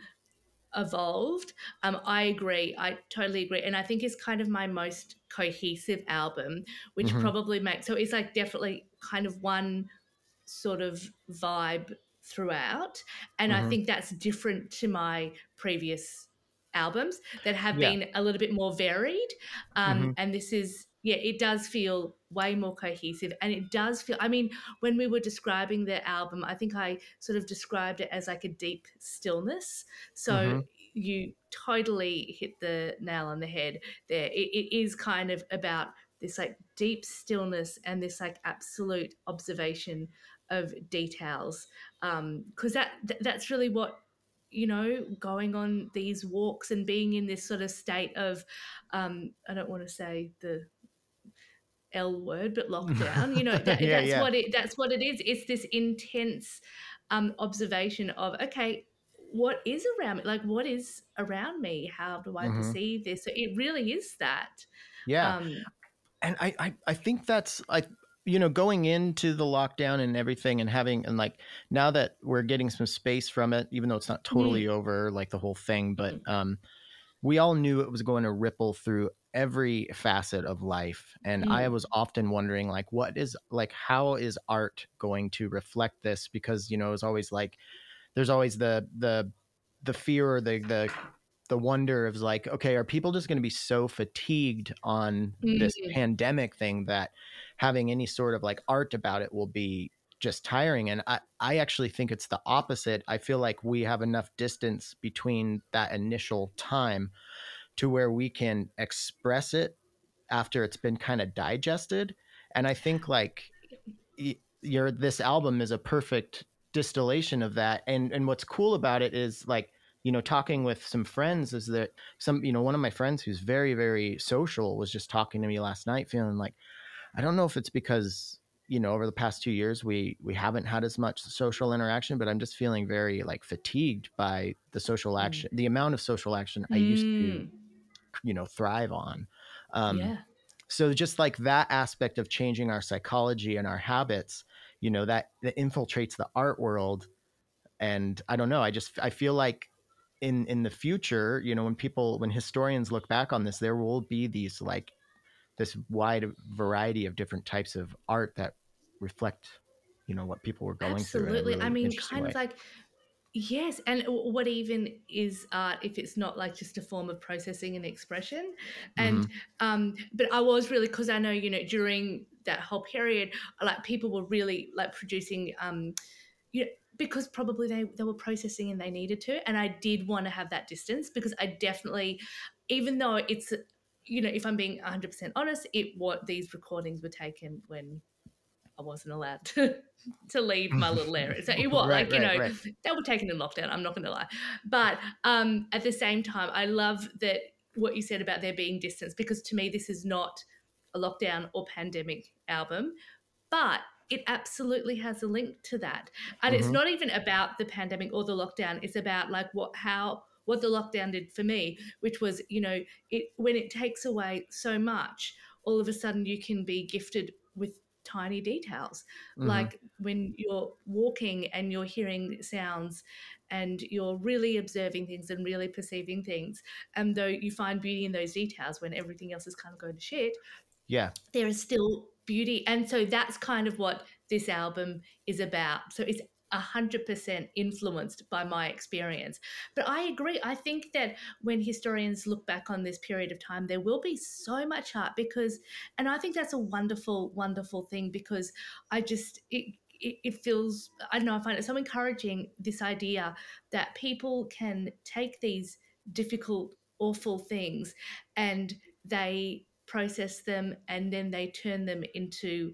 C: evolved, um, I agree. I totally agree. And I think it's kind of my most cohesive album, which
B: Mhm.
C: probably makes so it's like definitely kind of one sort of vibe throughout. And I
B: Mhm.
C: think that's different to my previous albums that have
B: Yeah.
C: been a little bit more varied. Um,
B: Mhm.
C: And this is, yeah, it does feel way more cohesive. And it does feel, I mean, when we were describing the album, I think I sort of described it as like a deep stillness. So
B: Mhm.
C: you totally hit the nail on the head there. It, it is kind of about this like deep stillness and this like absolute observation of details because that th- that's really what you know going on these walks and being in this sort of state of um i don't want to say the l word but lockdown <laughs> you know that,
B: Yeah,
C: that's
B: yeah.
C: what it that's what it is. It's this intense um observation of okay what is around me? Like what is around me? How do i
B: Mhm.
C: perceive this? So it really is that
B: yeah.
C: um
B: and I, I i think that's i you know going into the lockdown and everything and having and like now that we're getting some space from it even though it's not totally over like the whole thing but um we all knew it was going to ripple through every facet of life and i
C: Mm.
B: was often wondering like what is like how is art going to reflect this because you know it's always like there's always the the the fear or the the the wonder of like okay are people just going to be so fatigued on this
C: Mm.
B: pandemic thing that having any sort of like art about it will be just tiring and i i actually think it's the opposite. I feel like we have enough distance between that initial time to where we can express it after it's been kind of digested and i think like your this album is a perfect distillation of that and and what's cool about it is like you know talking with some friends is that some you know one of my friends who's very very social was just talking to me last night feeling like i don't know if it's because you know over the past 2 years we we haven't had as much social interaction but i'm just feeling very like fatigued by the social
C: Mm.
B: action the amount of social action i used to
C: Mm.
B: you know thrive on um
C: yeah
B: so just like that aspect of changing our psychology and our habits you know that, that infiltrates the art world and i don't know i just i feel like in in the future you know when people when historians look back on this there will be these like this wide variety of different types of art that reflect you know what people were going
C: Absolutely.
B: through. Really
C: I mean, kind
B: way.
C: of like Yes, and what even is art if it's not like just a form of processing and expression? And
B: mm-hmm.
C: um, but I was really because I know you know during that whole period, like people were really like producing um, you know, because probably they they were processing and they needed to, and I did want to have that distance because I definitely, even though it's you know if I'm being 100 percent honest, it what these recordings were taken when I wasn't allowed to to leave my little area. So it <laughs> was right, like, you right, know, right. they were taken in lockdown, I'm not gonna lie. But um at the same time, I love that what you said about there being distance, because to me this is not a lockdown or pandemic album, but it absolutely has a link to that. And mm-hmm. it's not even about the pandemic or the lockdown, it's about like what how what the lockdown did for me, which was, you know, it when it takes away so much, all of a sudden you can be gifted with tiny details. Mm-hmm. like when you're walking and you're hearing sounds and you're really observing things and really perceiving things and though you find beauty in those details when everything else is kind of going to shit
B: yeah.
C: there is still beauty. And so that's kind of what this album is about. So it's 100% influenced by my experience. But I agree. I think that when historians look back on this period of time, there will be so much art because, and I think that's a wonderful, wonderful thing because I just, it, it, feels, I don't know, I find it so encouraging this idea that people can take these difficult, awful things and they process them and then they turn them into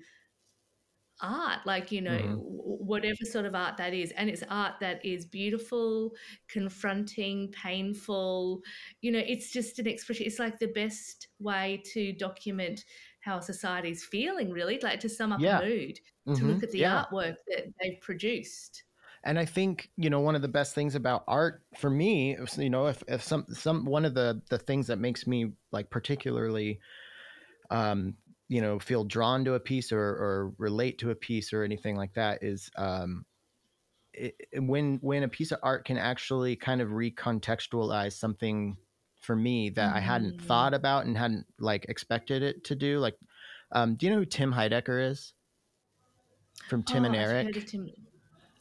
C: art like you know mm-hmm. whatever sort of art that is and it's art that is beautiful confronting painful you know it's just an expression it's like the best way to document how society is feeling really like to sum up yeah. a mood mm-hmm. to look at the yeah. artwork that they've produced
B: and I think you know one of the best things about art for me, you know, if, if some some one of the the things that makes me like particularly um, you know feel drawn to a piece or, or relate to a piece or anything like that is um, it, when when a piece of art can actually kind of recontextualize something for me that mm-hmm. I hadn't thought mm. about and hadn't like expected it to do. Like, um, do you know who Tim Heidecker is? From Tim oh, and Eric.
C: Tim.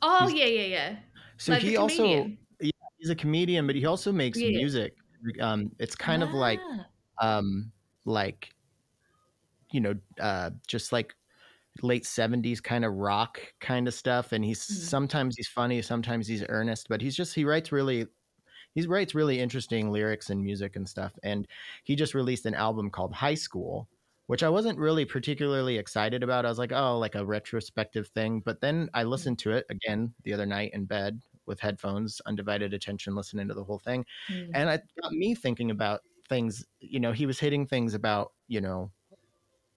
C: Oh he's, yeah, yeah, yeah.
B: So like he also yeah, he's a comedian, but he also makes yeah. music. Um, it's kind ah. of like ah. um, like you know, uh, just like late 70s kind of rock kind of stuff and he's mm. sometimes he's funny sometimes he's earnest but he's just he writes really he writes really interesting lyrics and music and stuff and he just released an album called high school which i wasn't really particularly excited about i was like oh like a retrospective thing but then i mm. listened to it again the other night in bed with headphones undivided attention listening to the whole thing mm. and it got me thinking about things you know he was hitting things about you know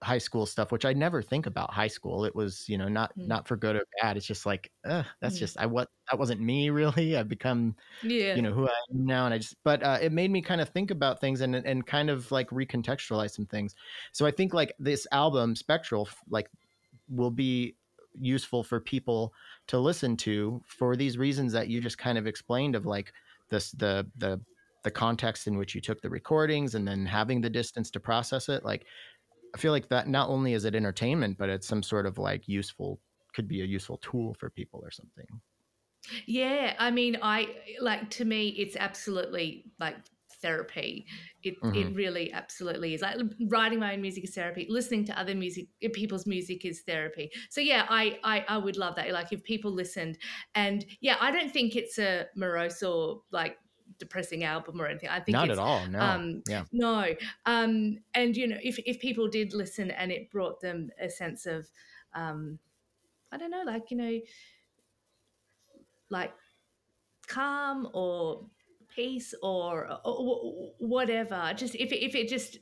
B: high school stuff, which I never think about high school. It was, you know, not mm. not for good or bad. It's just like, uh, that's mm. just I what that wasn't me <laughs> really. I've become, yeah. you know, who I am now, and I just, but uh, it made me kind of think about things and and kind of like recontextualize some things. So I think like this album, Spectral, like will be useful for people to listen to for these reasons that you just kind of explained of like this the the the context in which you took the recordings and then having the distance to process it like I feel like that not only is it entertainment, but it's some sort of like useful, could be a useful tool for people or something.
C: Yeah, I mean, I like to me, it's absolutely like therapy. It mm-hmm. it really absolutely is. Like writing my own music is therapy. Listening to other music, people's music is therapy. So yeah, I I, I would love that. Like if people listened, and yeah, I don't think it's a morose or like depressing album or anything. I think
B: not at all. No, um, yeah,
C: no. Um, and you know, if if people did listen and it brought them a sense of, um, I don't know, like you know, like calm or peace or, or whatever. Just if it, if it just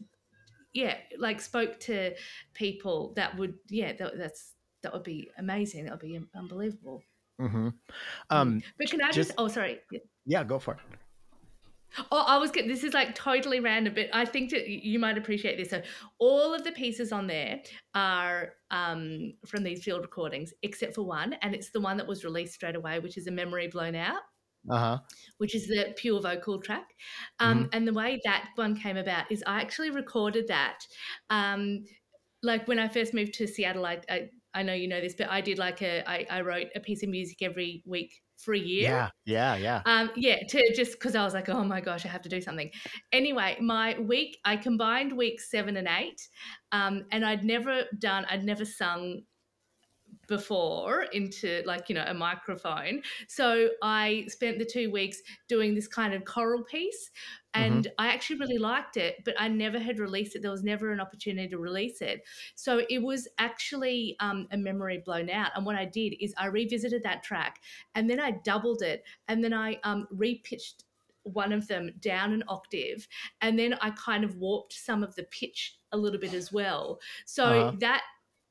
C: yeah, like spoke to people that would yeah, that, that's that would be amazing. That would be unbelievable.
B: Mm-hmm. Um,
C: but can I just, just oh sorry
B: yeah go for it
C: Oh, I was getting this is like totally random, but I think that you might appreciate this. So, all of the pieces on there are um, from these field recordings, except for one, and it's the one that was released straight away, which is a memory blown out.
B: Uh-huh.
C: Which is the pure vocal track. Um, mm-hmm. And the way that one came about is I actually recorded that. Um, like when I first moved to Seattle, I, I I know you know this, but I did like a I, I wrote a piece of music every week for a year.
B: Yeah, yeah, yeah.
C: Um, yeah, to just because I was like, oh my gosh, I have to do something. Anyway, my week, I combined week seven and eight, um, and I'd never done, I'd never sung before into like you know a microphone so i spent the two weeks doing this kind of choral piece and mm-hmm. i actually really liked it but i never had released it there was never an opportunity to release it so it was actually um, a memory blown out and what i did is i revisited that track and then i doubled it and then i um, repitched one of them down an octave and then i kind of warped some of the pitch a little bit as well so uh-huh. that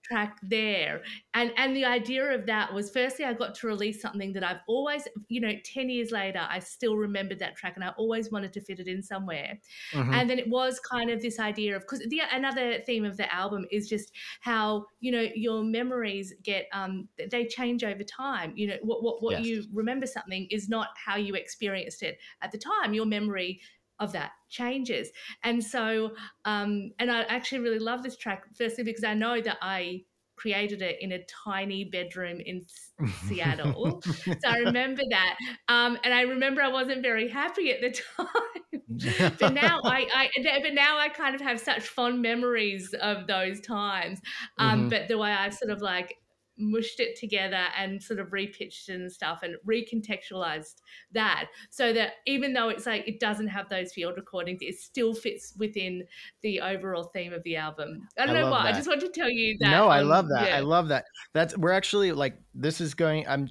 C: track there and and the idea of that was firstly i got to release something that i've always you know 10 years later i still remembered that track and i always wanted to fit it in somewhere mm-hmm. and then it was kind of this idea of because the another theme of the album is just how you know your memories get um they change over time you know what what, what yes. you remember something is not how you experienced it at the time your memory of that changes. And so, um, and I actually really love this track, firstly, because I know that I created it in a tiny bedroom in Seattle. <laughs> so I remember that. Um, and I remember I wasn't very happy at the <laughs> time. <laughs> but now I, I, but now I kind of have such fond memories of those times. Um, mm-hmm. But the way I sort of like mushed it together and sort of repitched and stuff and recontextualized that so that even though it's like it doesn't have those field recordings it still fits within the overall theme of the album i don't I know why that. i just want to tell you that
B: no i um, love that yeah. i love that that's we're actually like this is going i'm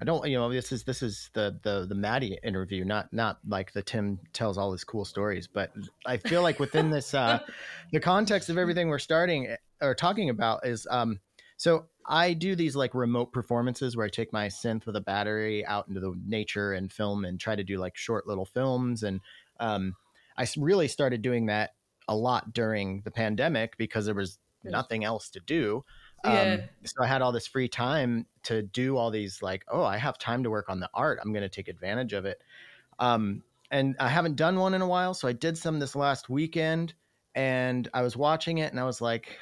B: I don't, you know, this is this is the the the Maddie interview, not not like the Tim tells all his cool stories, but I feel like within this, uh, <laughs> the context of everything we're starting eh, or talking about is, um, so I do these like remote performances where I take my synth with a battery out into the nature and film and try to do like short little films. And um, I really started doing that a lot during the pandemic because there was nothing else to do. Um, so I had all this free time to do all these like, oh, I have time to work on the art. I'm going to take advantage of it. Um, and I haven't done one in a while, so I did some this last weekend, and I was watching it, and I was like,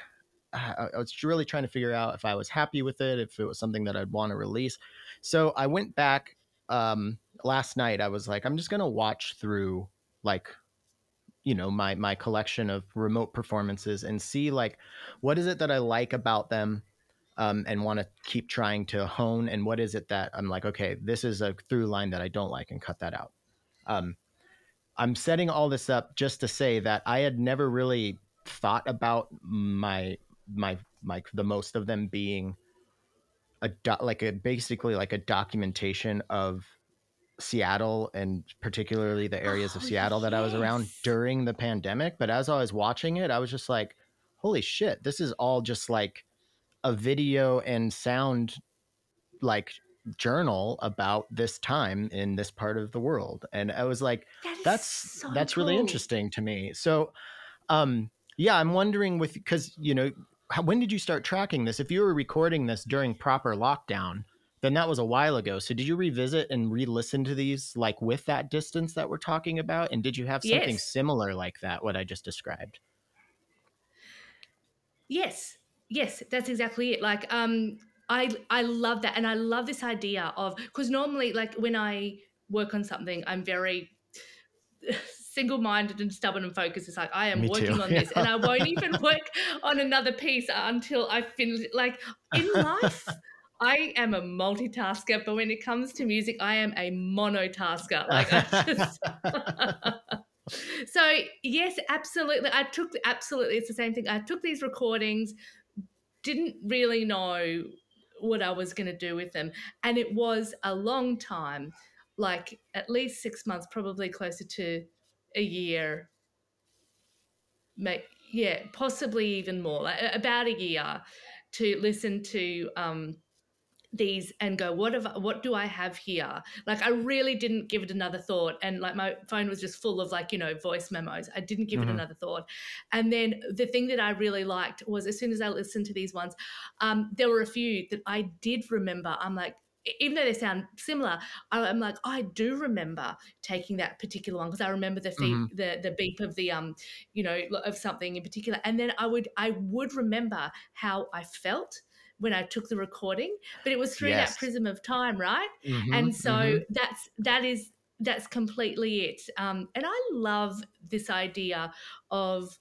B: I, was really trying to figure out if I was happy with it, if it was something that I'd want to release. So I went back um, last night. I was like, I'm just gonna watch through like you know my my collection of remote performances and see like what is it that I like about them um, and want to keep trying to hone and what is it that I'm like okay this is a through line that I don't like and cut that out. Um, I'm setting all this up just to say that I had never really thought about my my like the most of them being a do- like a basically like a documentation of Seattle and particularly the areas of oh, Seattle yes. that I was around during the pandemic. But as I was watching it, I was just like, holy shit, this is all just like a video and sound like journal about this time in this part of the world. And I was like, that that's so that's cool. really interesting to me. So um yeah, I'm wondering with because you know how, when did you start tracking this? If you were recording this during proper lockdown, then that was a while ago. So did you revisit and re-listen to these like with that distance that we're talking about? And did you have something yes. similar like that, what I just described?
C: Yes. Yes, that's exactly it. Like um I I love that and I love this idea of because normally like when I work on something, I'm very single-minded and stubborn and focused. It's like I am Me working too. on this, and I <laughs> won't even work on another piece until I finish. Like in life. I am a multitasker, but when it comes to music, I am a monotasker. Like I just <laughs> So yes, absolutely. I took absolutely it's the same thing. I took these recordings, didn't really know what I was going to do with them, and it was a long time, like at least 6 months, probably closer to a year make yeah possibly even more like about a year to listen to um these and go what have what do i have here? Like i really didn't give it another thought and like my phone was just full of like you know voice memos. I didn't give mm-hmm. it another thought. And then the thing that i really liked was as soon as i listened to these ones um, there were a few that i did remember. I'm like even though they sound similar, I'm like, I do remember taking that particular one because I remember the, feed, mm-hmm. the the beep of the um, you know, of something in particular, and then I would I would remember how I felt when I took the recording, but it was through
B: Yes.
C: that prism of time, right?
B: Mhm,
C: and so
B: mhm.
C: that's that is that's completely it. Um, and I love this idea of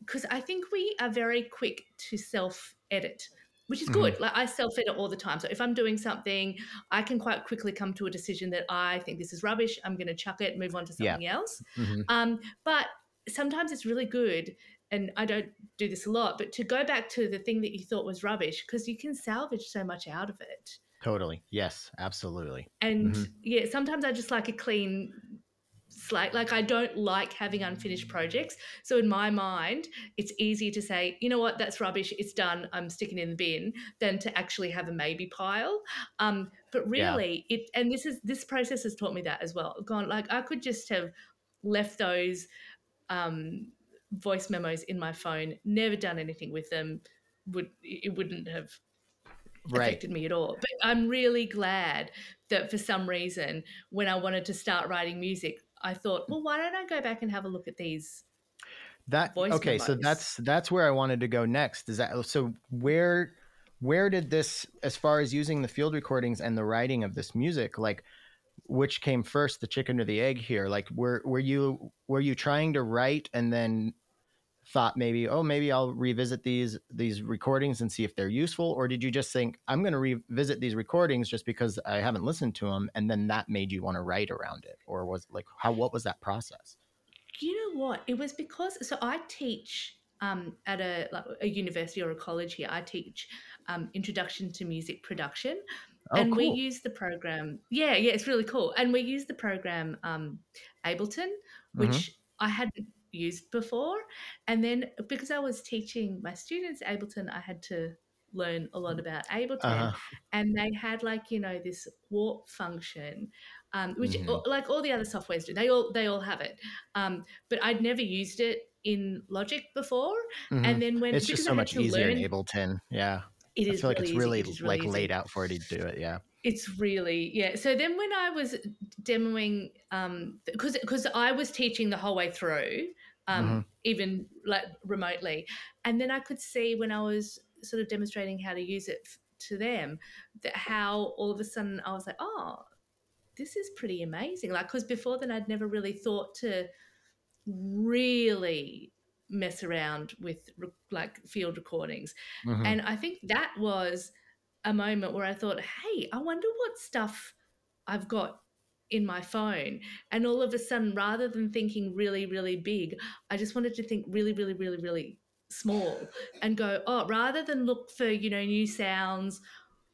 C: because I think we are very quick to self edit. Which is
B: Mhm.
C: good. Like I self edit all the time. So if I'm doing something, I can quite quickly come to a decision that I think this is rubbish. I'm going to chuck it, move on to
B: Yeah.
C: something else.
B: Mhm.
C: Um, but sometimes it's really good, and I don't do this a lot, but to go back to the thing that you thought was rubbish because you can salvage so much out of it.
B: Totally. Yes, absolutely.
C: And
B: Mhm.
C: yeah, sometimes I just like a clean slate. Like I don't like having unfinished projects. So in my mind, it's easier to say, you know what, that's rubbish. It's done. I'm sticking in the bin than to actually have a maybe pile. Um, but
B: Yeah.
C: really, it and this is this process has taught me that as well. Gone like I could just have left those um, voice memos in my phone, never done anything with them. Would it wouldn't have
B: Right.
C: affected me at all. But I'm really glad that for some reason, when I wanted to start writing music, I thought, well, why don't I go back and have a look at these?
B: That
C: voice
B: okay, so that's that's where I wanted to go next. Is that oh, so where where did this as far as using the field recordings and the writing of this music, like which came first, the chicken or the egg here? Like were were you were you trying to write and then thought maybe, oh maybe I'll revisit these these recordings and see if they're useful, or did you just think I'm going to revisit these recordings just because I haven't listened to them, and then that made you want to write around it, or was like how what was that process?
C: You know what? It was because so I teach um, at a like a university or a college here. I teach um, introduction to music production,
B: Oh,
C: and we use the program. Yeah, yeah, it's really cool. And we use the program um, Ableton, which I hadn't used before. And then because I was teaching my students Ableton, I had to learn a lot about Ableton.
B: Uh-huh.
C: And they had like you know this warp function, um, which
B: Mhm.
C: like all the other softwares do. They all they all have it. Um, but I'd never used it in Logic before.
B: Mhm.
C: And then when
B: it's just so much easier
C: learn,
B: in Ableton. Yeah.
C: it
B: I
C: is
B: feel like it's really
C: It really
B: like
C: easy.
B: laid out for you to do it. Yeah.
C: It's really yeah. So then when I was demoing, um, because because I was teaching the whole way through, um,
B: Mhm.
C: even like remotely, and then I could see when I was sort of demonstrating how to use it f- to them, that how all of a sudden I was like, oh, this is pretty amazing. Like because before then I'd never really thought to really mess around with re- like field recordings.
B: Mhm.
C: And I think that was a moment where I thought, hey, I wonder what stuff I've got in my phone. And all of a sudden, rather than thinking really, really big, I just wanted to think really, really, really, really small and go, oh, rather than look for, you know, new sounds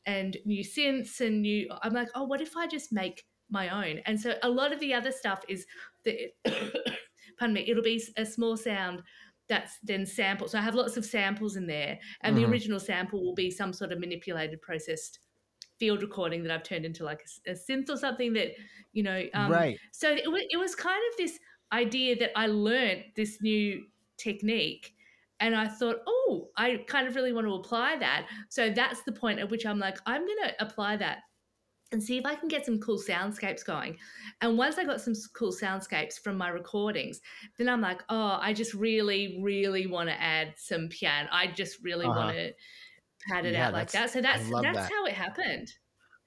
C: and new synths and new, I'm like, oh, what if I just make my own? And so a lot of the other stuff is the, <coughs> pardon me, it'll be a small sound that's then sampled. So I have lots of samples in there, and
B: Mhm.
C: the original sample will be some sort of manipulated, processed field recording that I've turned into like a synth or something that, you know. Um,
B: right.
C: So it was, it was kind of this idea that I learned this new technique. And I thought, oh, I kind of really want to apply that. So that's the point at which I'm like, I'm going to apply that and see if I can get some cool soundscapes going. And once I got some cool soundscapes from my recordings, then I'm like, oh, I just really, really want to add some piano. I just really
B: Uh-huh.
C: want to pad it
B: Yeah,
C: out like that. So that's that's
B: that.
C: how it happened.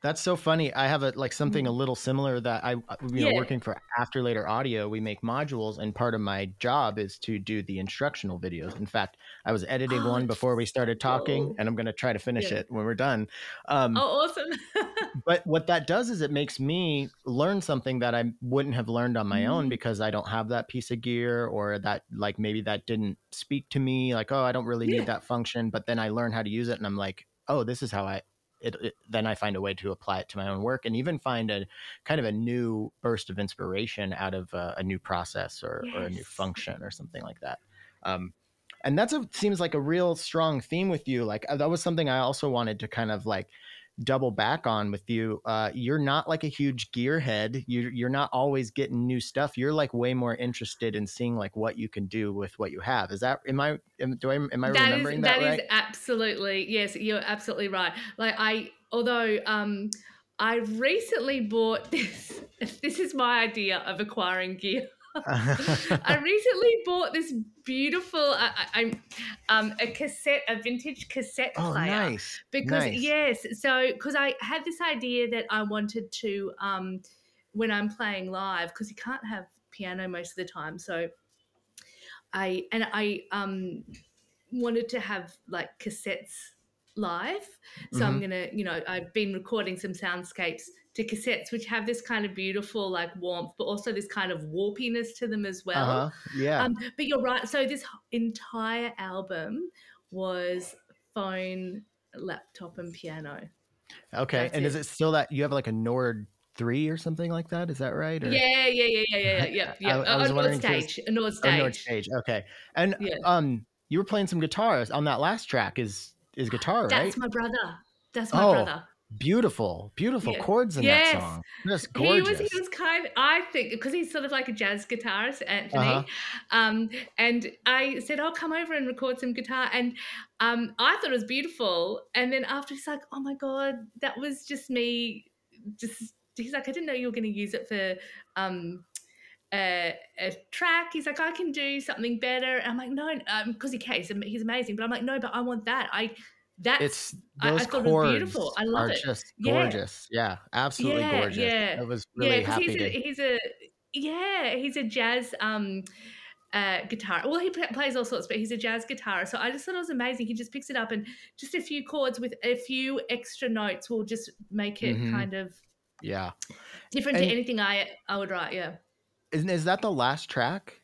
B: That's so funny. I have a like something a little similar that I, uh, you know,
C: Yeah.
B: working for After Later Audio, we make modules, and part of my job is to do the instructional videos. In fact, I was editing
C: Oh,
B: one before we started talking,
C: cool.
B: and I'm going to try to finish
C: Yeah.
B: it when we're done. Um,
C: Oh, awesome. <laughs>
B: but what that does is it makes me learn something that I wouldn't have learned on my own
C: Mm.
B: because I don't have that piece of gear or that like maybe that didn't speak to me like oh I don't really
C: Yeah.
B: need that function but then I learn how to use it and I'm like oh this is how I it, it then I find a way to apply it to my own work and even find a kind of a new burst of inspiration out of a, a new process or, or a new function or something like that. Um, and that's a seems like a real strong theme with you like uh, that was something I also wanted to kind of like double back on with you. Uh, you're not like a huge gearhead. You're you're not always getting new stuff. You're like way more interested in seeing like what you can do with what you have. Is that am I am, do I am I
C: That is
B: remembering that,
C: that is
B: right?
C: absolutely yes, you're absolutely right. Like I although um I recently bought <laughs> this this is my idea of acquiring gear. <laughs> I recently bought this beautiful, I, I, I'm um, a cassette, a vintage cassette
B: oh,
C: player.
B: nice.
C: Because
B: nice.
C: yes, so because I had this idea that I wanted to, um, when I'm playing live, because you can't have piano most of the time, so I and I um wanted to have like cassettes live. So I'm
B: Mhm.
C: gonna, you know, I've been recording some soundscapes to cassettes, which have this kind of beautiful like warmth, but also this kind of warpiness to them as well.
B: Uh huh. Yeah.
C: Um, but you're right. So this entire album was phone, laptop, and piano.
B: okay.
C: that's
B: And is
C: it.
B: it still that you have like a Nord three or something like that? Is that right? Or
C: Yeah, yeah, yeah, yeah, yeah, yeah, yeah. <laughs>
B: I- I was
C: a Nord
B: it was-
C: stage, a Nord
B: or
C: stage.
B: Nord stage. Okay. And
C: Yeah.
B: um, you were playing some guitars on that last track. Is is guitar right?
C: That's my brother. That's my
B: Oh,
C: brother.
B: Beautiful, beautiful
C: Yeah.
B: chords in
C: Yes.
B: that song. Just
C: He was he was kind I think because he's sort of like a jazz guitarist, Anthony.
B: Uh-huh.
C: Um, and I said, "I'll come over and record some guitar." And um, I thought it was beautiful. And then after he's like, "Oh my god, that was just me." Just he's like, "I didn't know you were going to use it for." Um, a, a track. He's like, I can do something better. And I'm like, no, because he can. He's, he's amazing. But I'm like, no, but I want that. I that's
B: it's
C: I- I
B: those
C: thought it was beautiful. I love
B: are
C: it.
B: just gorgeous. Yeah, absolutely
C: Yeah,
B: gorgeous.
C: yeah.
B: I was really
C: yeah,
B: happy
C: he's
B: to.
C: a, he's a yeah, he's a jazz um uh guitar. Well, he pl- plays all sorts, but he's a jazz guitarist. So I just thought it was amazing. He just picks it up and just a few chords with a few extra notes will just make it
B: Mhm.
C: kind of
B: yeah,
C: different
B: And-
C: to anything I I would write. Yeah.
B: isn't is that the last track?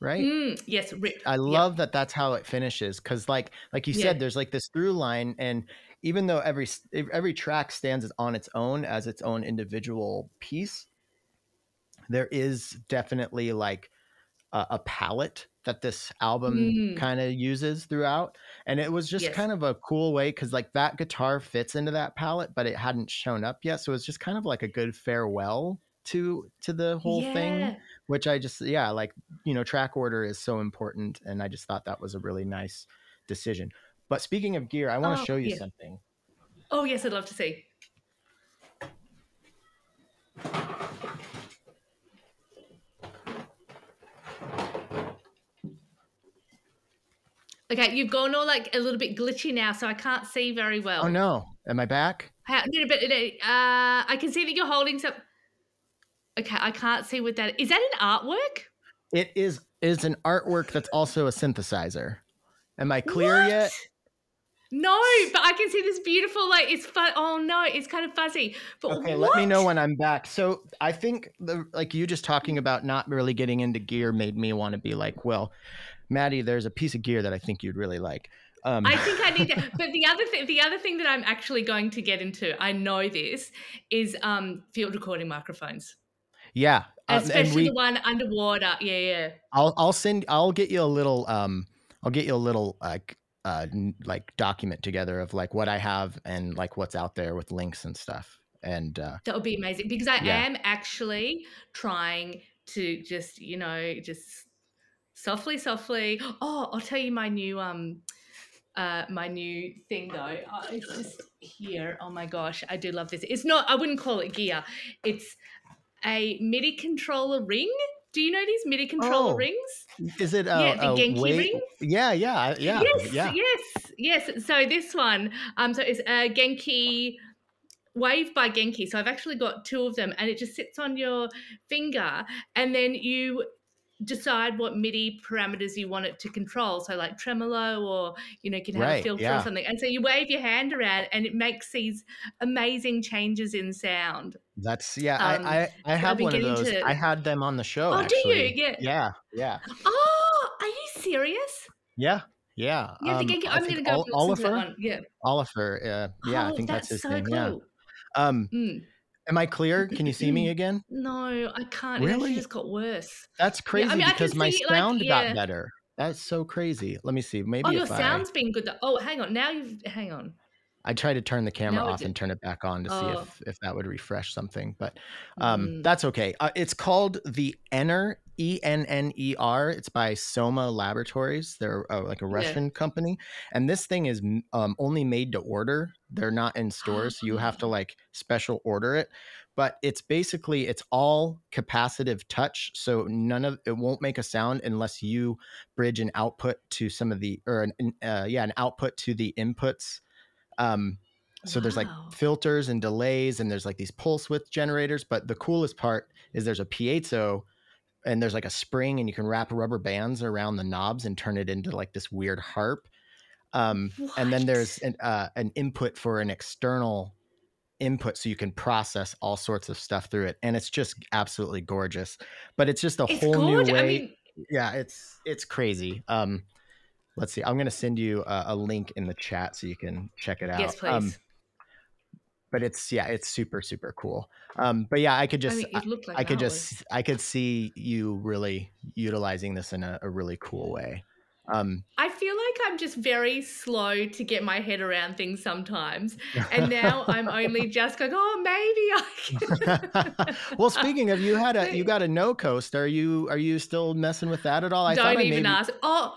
B: Right.
C: Mm, yes, rip.
B: I love that that's how it finishes because like like you
C: Yeah.
B: said, there's like this through line, and even though every every track stands as- on its own as its own individual piece, there is definitely like a, a palette that this album
C: Mm.
B: kind of uses throughout, and it was just
C: Yes.
B: kind of a cool way because like that guitar fits into that palette, but it hadn't shown up yet, so it's just kind of like a good farewell to to the whole thing which I just yeah, like you know, track order is so important, and I just thought that was a really nice decision. But speaking of gear, I want to
C: Oh,
B: show you
C: yeah.
B: something.
C: Oh yes, I'd love to see. Okay, you've gone all like a little bit glitchy now, so I can't see very well.
B: Oh no, am I back?
C: How, no, but uh, I can see that you're holding some. Okay, I can't see what that is. That an artwork?
B: It is is an artwork that's also a synthesizer. Am I clear
C: What?
B: yet?
C: No, but I can see this beautiful like it's fun. Oh no, it's kind of fuzzy. But
B: Okay, let me know when I'm back. So I think the like you just talking about not really getting into gear made me want to be like, well, Maddie, there's a piece of gear that I think you'd really like. Um,
C: I think I need to. <laughs> But the other thing, the other thing that I'm actually going to get into, I know this, is um field recording microphones,
B: yeah, and
C: especially
B: we
C: the one underwater. Yeah, yeah.
B: I'll I'll send I'll get you a little um I'll get you a little like uh n- like document together of like what I have and like what's out there with links and stuff. And uh
C: That would be amazing because I
B: Yeah.
C: am actually trying to just, you know, just softly, softly. Oh, I'll tell you my new um uh my new thing though. Oh, it's just here. Oh my gosh, I do love this. It's not I wouldn't call it gear. It's a MIDI controller ring. Do you know these MIDI controller
B: Oh,
C: rings?
B: is it a,
C: Yeah, the Genki
B: way-
C: ring?
B: Yeah, yeah, yeah,
C: yes,
B: yeah.
C: yes, yes. So this one, um, so it's a Genki Wave by Genki. So I've actually got two of them, and it just sits on your finger, and then you decide what MIDI parameters you want it to control. So like tremolo, or you know, you can have a filter
B: yeah.
C: or something. And so you wave your hand around, and it makes these amazing changes in sound.
B: That's yeah.
C: Um,
B: I I, I have one of those.
C: to-
B: I had them on the show.
C: Oh, do you? Yeah.
B: Yeah, yeah,
C: Oh, are you serious?
B: yeah, yeah.
C: Yeah,
B: Um, I
C: I'm going to go
B: Ol-
C: listen to that
B: Oliver.
C: one. Yeah.
B: Oliver. Uh, yeah, I
C: Oh,
B: think that's, his
C: so
B: name.
C: cool.
B: Yeah. Um,
C: Mm.
B: Am I clear? Can you see me again?
C: No, I can't. It
B: Really?
C: actually just got worse.
B: That's crazy
C: mean, I can
B: because my
C: see, like,
B: sound
C: yeah.
B: got better. That's so crazy. Let me see. Maybe
C: Oh, your
B: if I
C: sound's been good. Though. Oh, hang on. Now you've hang on.
B: I tried to turn the camera
C: Now
B: off and turn it back on to see
C: Oh.
B: if if that would refresh something, but um,
C: Mm.
B: that's okay. Uh, it's called the Enter E N N E R. It's by Soma Laboratories. They're uh, like a
C: Yeah.
B: Russian company, and this thing is um, only made to order. They're not in stores, so you have to like special order it. But it's basically it's all capacitive touch, so none of it won't make a sound unless you bridge an output to some of the or an uh, yeah an output to the inputs. Um, so there's like filters and delays, and there's like these pulse width generators. But the coolest part is there's a piezo and there's like a spring and you can wrap rubber bands around the knobs and turn it into like this weird harp um, and then there's an, uh, an input for an external input so you can process all sorts of stuff through it and it's just absolutely gorgeous but it's just a
C: It's
B: whole new way
C: I mean,
B: yeah it's it's crazy um let's see i'm gonna send you a, a link in the chat so you can check it out
C: yes, please.
B: um but it's yeah it's super super cool um but yeah i could
C: I
B: just
C: mean, it looked like
B: I could just I could see you really utilizing this in a, a really cool way. Um,
C: I feel like I'm just very slow to get my head around things sometimes. And now <laughs> I'm only just going, oh, maybe I can.
B: well, speaking of, you had a you <laughs> got a 0-Coast. Are you are you still messing with that at all? I
C: Don't
B: I
C: even
B: maybe,
C: ask. Oh,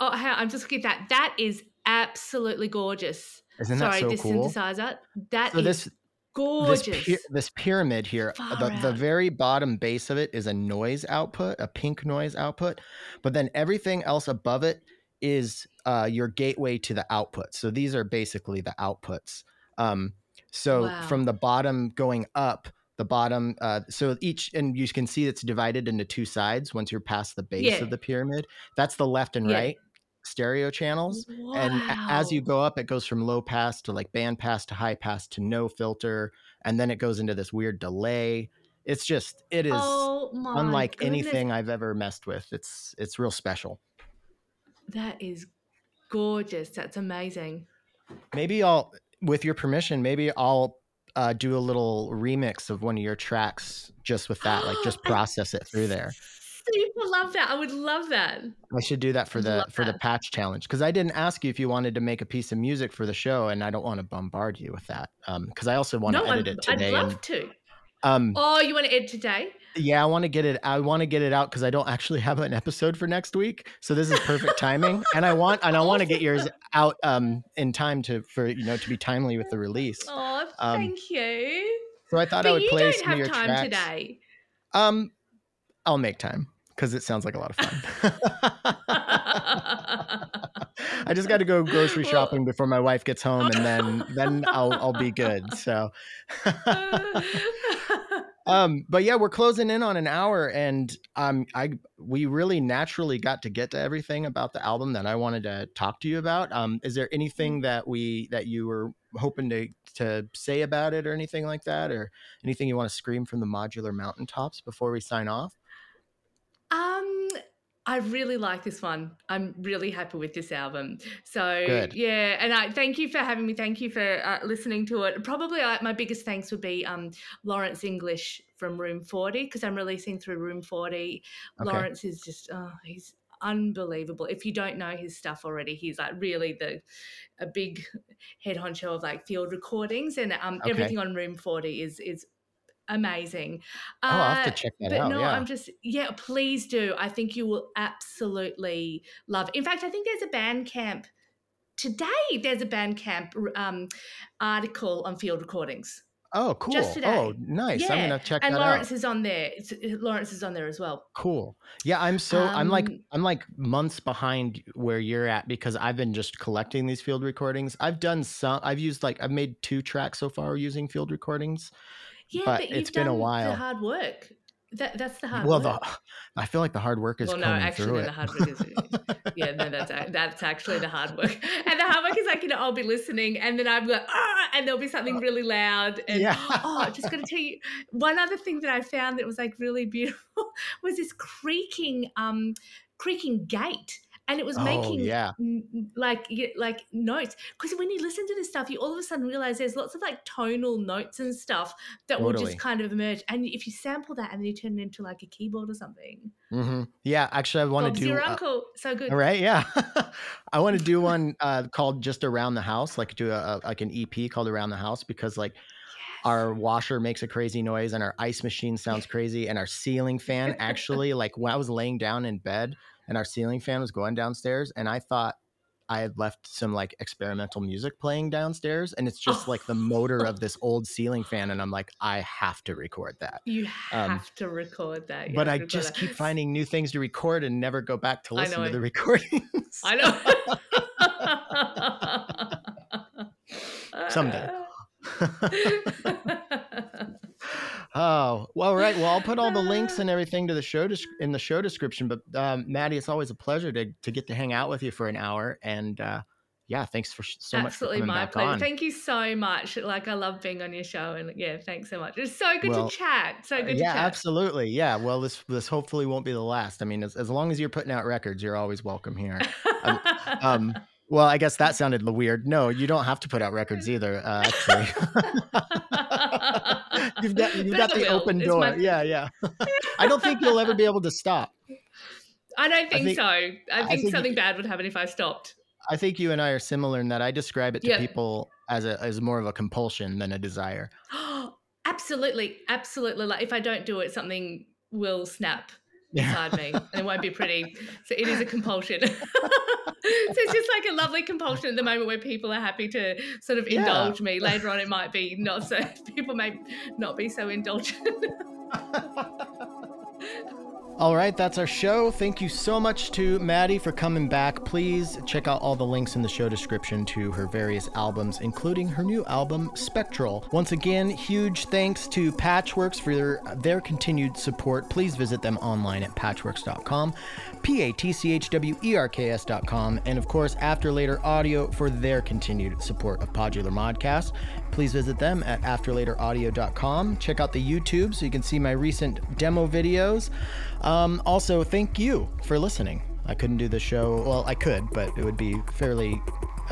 C: oh, I'm just looking at that. That is absolutely gorgeous.
B: Isn't that
C: Sorry,
B: so
C: this
B: cool?
C: synthesizer. That
B: So
C: is
B: this
C: gorgeous.
B: this py- this pyramid here, the, the very bottom base of it is a noise output, a pink noise output, but then everything else above it is uh, your gateway to the output. So these are basically the outputs. Um, so
C: Wow.
B: from the bottom going up, the bottom, uh, so each, and you can see it's divided into two sides once you're past the base
C: Yeah.
B: of the pyramid. That's the left and
C: Yeah.
B: right stereo channels. And as you go up, it goes from low pass to like band pass to high pass to no filter, and then it goes into this weird delay. It's just it is
C: oh
B: unlike
C: goodness.
B: anything I've ever messed with. It's it's real special.
C: That is gorgeous. That's amazing.
B: Maybe I'll, with your permission, maybe I'll uh, do a little remix of one of your tracks just with that, like just <gasps> process it through there.
C: Super love that. I would love that.
B: I should do that for the for the patch challenge because I didn't ask you if you wanted to make a piece of music for the show, and I don't want to bombard you with that. Um, because I also want
C: No,
B: to edit
C: I'd,
B: it
C: I'd love
B: and,
C: to.
B: um,
C: Oh, you want to edit today?
B: Yeah, I want to get it. I want to get it out because I don't actually have an episode for next week, so this is perfect timing. And I want and I want to get yours <laughs> out um in time to for you know to be timely with the release.
C: Oh,
B: Um,
C: thank you.
B: So I thought I
C: But
B: would
C: you
B: play some of
C: have
B: your
C: time
B: tracks.
C: today.
B: Um, I'll make time because it sounds like a lot of fun. <laughs> I just got to go grocery
C: Well-
B: shopping before my wife gets home, and then then I'll I'll be good. So. <laughs> um but yeah we're closing in on an hour and um i we really naturally got to get to everything about the album that i wanted to talk to you about um is there anything that we that you were hoping to to say about it or anything like that or anything you want to scream from the modular mountaintops before we sign off
C: Um, I really like this one. I'm really happy with this album. So
B: Good.
C: yeah, and I thank you for having me. Thank you for uh, listening to it. Probably uh, my biggest thanks would be um Lawrence English from Room 40 because I'm releasing through Room 40.
B: Okay.
C: Lawrence is just oh he's unbelievable. If you don't know his stuff already, he's like really the a big head honcho of like field recordings and um
B: Okay.
C: everything on Room 40 is is amazing.
B: oh i'll have to
C: Uh,
B: check that
C: but
B: out
C: no,
B: yeah
C: I'm just yeah. Please do. I think you will absolutely love. It. In fact, I think there's a Bandcamp today. There's a Bandcamp um, article on field recordings.
B: oh cool
C: just today.
B: oh nice i'm gonna check that out.
C: and
B: that
C: Lawrence
B: out
C: is on there. It's, Lawrence is on there as well.
B: Cool. Yeah, I'm so I'm like
C: Um,
B: I'm like months behind where you're at because I've been just collecting these field recordings. I've done some I've used like I've made two tracks so far using field recordings.
C: Yeah,
B: But
C: but, you've
B: it's been a while.
C: The hard work. That that's the hard
B: well,
C: work.
B: the I feel like the hard work is
C: well, no,
B: coming
C: actually,
B: through it.
C: the hard work is <laughs> yeah, no, that's that's actually the hard work. <laughs> And the hard work is like you know I'll be listening, and then I'm like ah, and there'll be something really loud, <laughs> and
B: yeah.
C: oh, I just going to tell you one other thing that I found that was like really beautiful was this creaking, um, creaking gate, and it was
B: Oh,
C: making
B: yeah.
C: like like notes. Because when you listen to this stuff, you all of a sudden realize there's lots of like tonal notes and stuff that will just kind of emerge. And if you sample that and then you turn it into like a keyboard or something,
B: hmm Yeah, actually I want
C: Bob's
B: to do
C: your
B: uh,
C: uncle, so good.
B: all right, yeah. <laughs> I want to do one uh, called just around the house, like do a, a like an EP called around the house because like our washer makes a crazy noise and our ice machine sounds <laughs> crazy and our ceiling fan actually like when I was laying down in bed and our ceiling fan was going downstairs and I thought I had left some like experimental music playing downstairs and it's just like the motor of this old ceiling fan and I'm like I have to record that.
C: You have um, to record that. You
B: but I just that. keep <laughs> finding new things to record and never go back to listen to the recordings.
C: I know. <laughs>
B: Someday. <laughs> oh well, right. Well, I'll put all the links and <laughs> everything to the show in the show description. But um, Maddie, it's always a pleasure to to get to hang out with you for an hour. And uh, yeah, thanks for so
C: Absolutely
B: much. Absolutely,
C: my pleasure.
B: On.
C: Thank you so much. Like I love being on your show, and yeah, thanks so much. It's so good well, to chat. So good.
B: Yeah,
C: chat.
B: absolutely. Yeah. Well, this this hopefully won't be the last. I mean, as as long as you're putting out records, you're always welcome here. <laughs> um, um well, I guess that sounded weird. No, you don't have to put out records either. Uh, actually, <laughs> you've got you've got the open door. My... Yeah, yeah. I don't think you'll ever be able to stop.
C: I don't think, I think so. I think, I think something you, bad would happen if I stopped.
B: I think you and I are similar in that I describe it to people as a as more of a compulsion than a desire. <gasps>
C: absolutely, absolutely. Like if I don't do it, something will snap inside me and <laughs> it won't be pretty. So it is a compulsion. <laughs> so it's just like a lovely compulsion at the moment where people are happy to sort of indulge me. Later on, it might be not so, <laughs> people may not be so indulgent.
B: All right, that's our show. Thank you so much to Maddie for coming back. Please check out all the links in the show description to her various albums, including her new album, Spectral. Once again, huge thanks to Patchwerks for their, their continued support. Please visit them online at patchwerks.com, P A T C H W E R K S.com, and of course, After Later Audio for their continued support of Podular Modcast. Please visit them at afterlateraudio.com. Check out the YouTube so you can see my recent demo videos. Um, also, thank you for listening. I couldn't do the show. Well, I could, but it would be fairly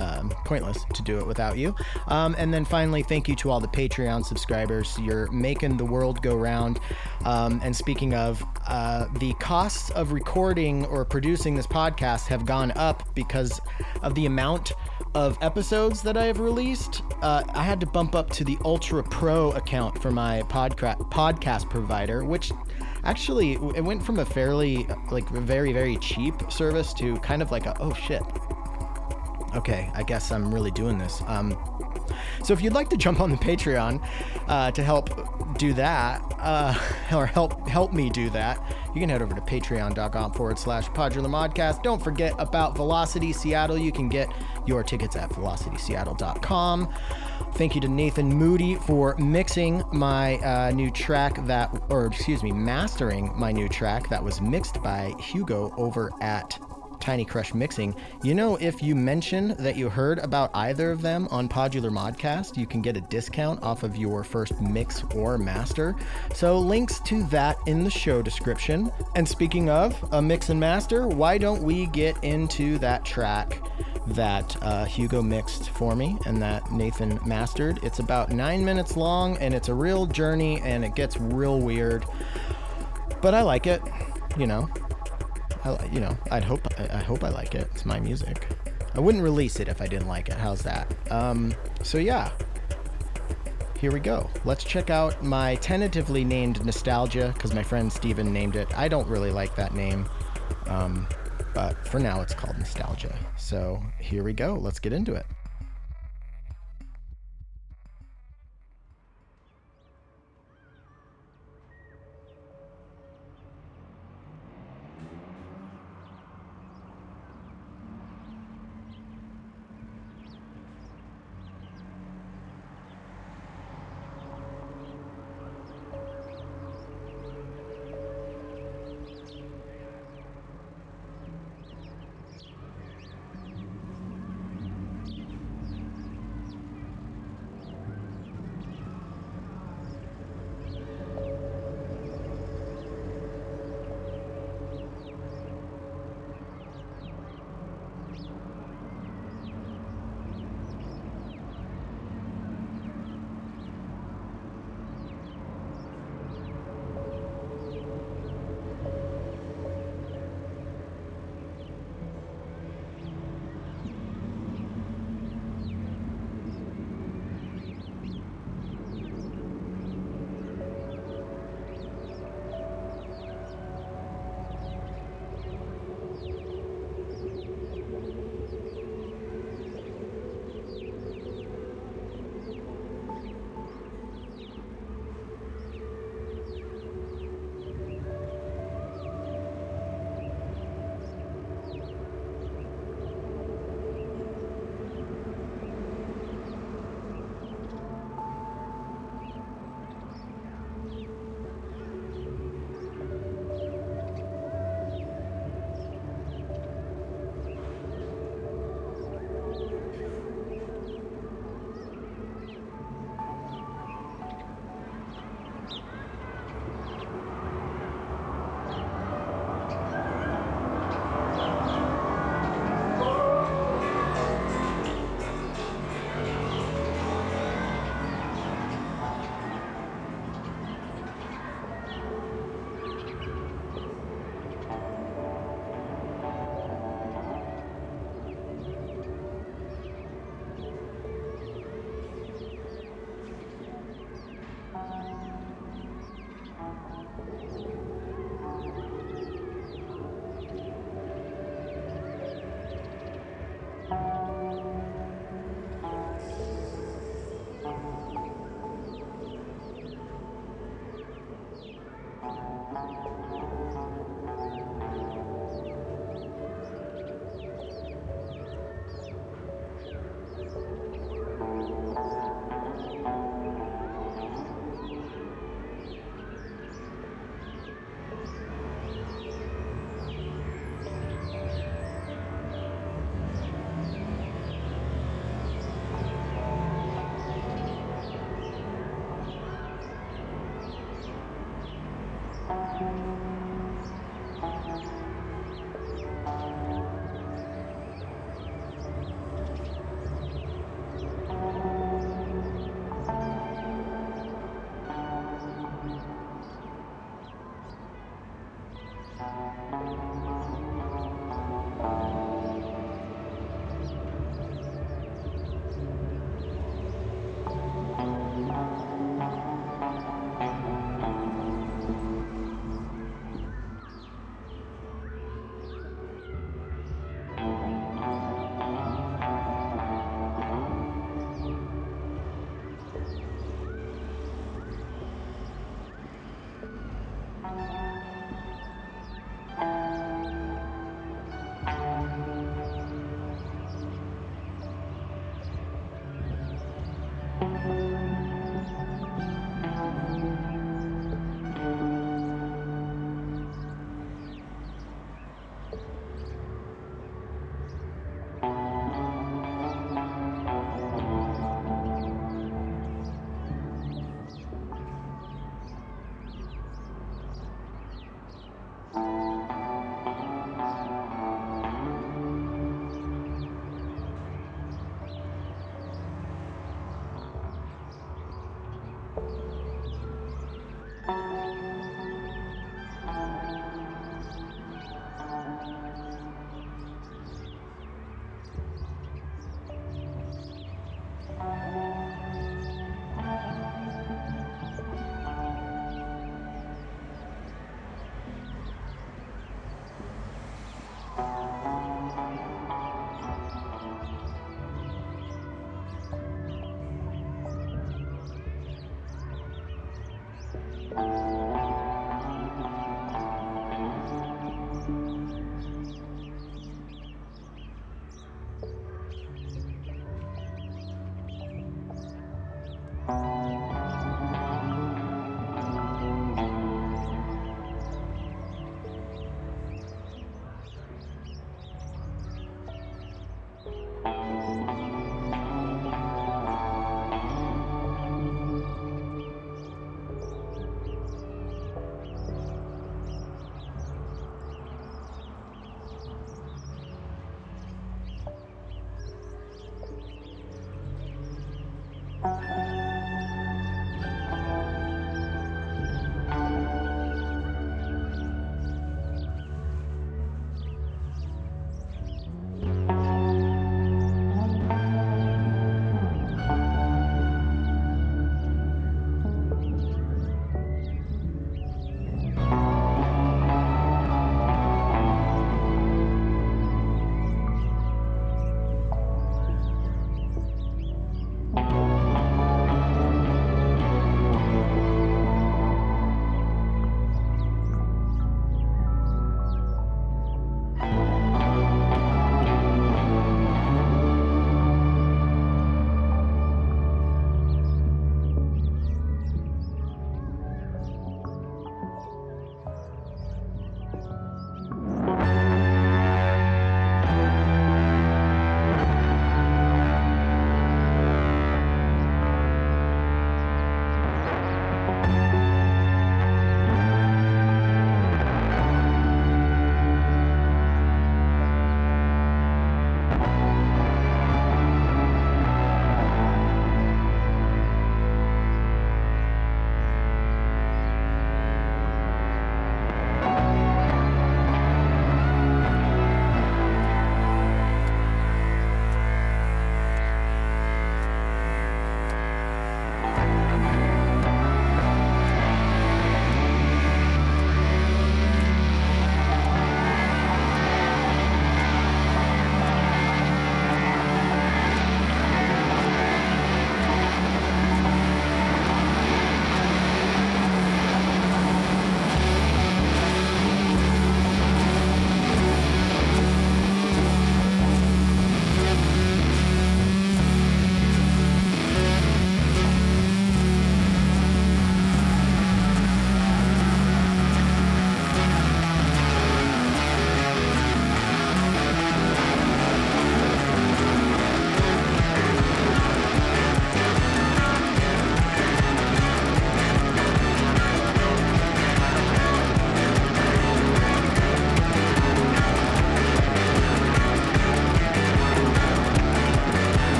B: um, pointless to do it without you. Um, and then finally, thank you to all the Patreon subscribers. You're making the world go round. Um, and speaking of, uh, the costs of recording or producing this podcast have gone up because of the amount of episodes that I have released. Uh, I had to bump up to the Ultra Pro account for my podca- podcast provider, which actually it went from a fairly like very very cheap service to kind of like a oh shit okay i guess i'm really doing this. Um, so if you'd like to jump on the patreon uh, to help do that uh, <laughs> or help help me do that you can head over to patreon.com forward slash podularmodcast. don't forget about velocity seattle. You can get your tickets at velocityseattle.com Thank you to Nathan Moody for mixing my uh, new track that, or excuse me, mastering my new track that was mixed by Hugo over at Tiny Crush Mixing. You know, if you mention that you heard about either of them on Podular Modcast, you can get a discount off of your first mix or master. So, links to that in the show description. And speaking of a mix and master, why don't we get into that track? that uh, Hugo mixed for me and that Nathan mastered. It's about nine minutes long and it's a real journey and it gets real weird. But I like it, you know. I, you know, I'd hope I, I hope I like it. It's my music. I wouldn't release it if I didn't like it. How's that? Um, so yeah, here we go. Let's check out my tentatively named Nostalgia because my friend Steven named it. I don't really like that name. Um, but for now, it's called Nostalgia. So here we go. Let's get into it.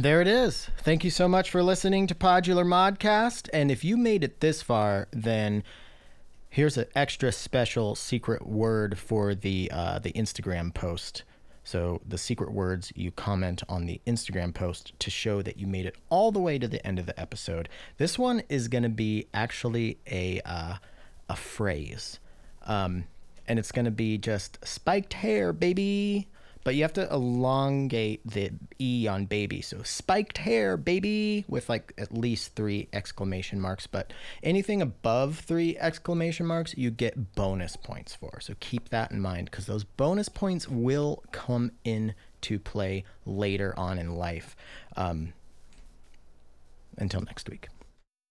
B: And there it is. Thank you so much for listening to Podular Modcast. And if you made it this far, then here's an extra special secret word for the uh, the Instagram post. So the secret words you comment on the Instagram post to show that you made it all the way to the end of the episode. This one is going to be actually a uh, a phrase, um, and it's going to be just spiked hair, baby but you have to elongate the E on baby. So spiked hair, baby, with like at least three exclamation marks. But anything above three exclamation marks, you get bonus points for. So keep that in mind because those bonus points will come into play later on in life. Um, until next week.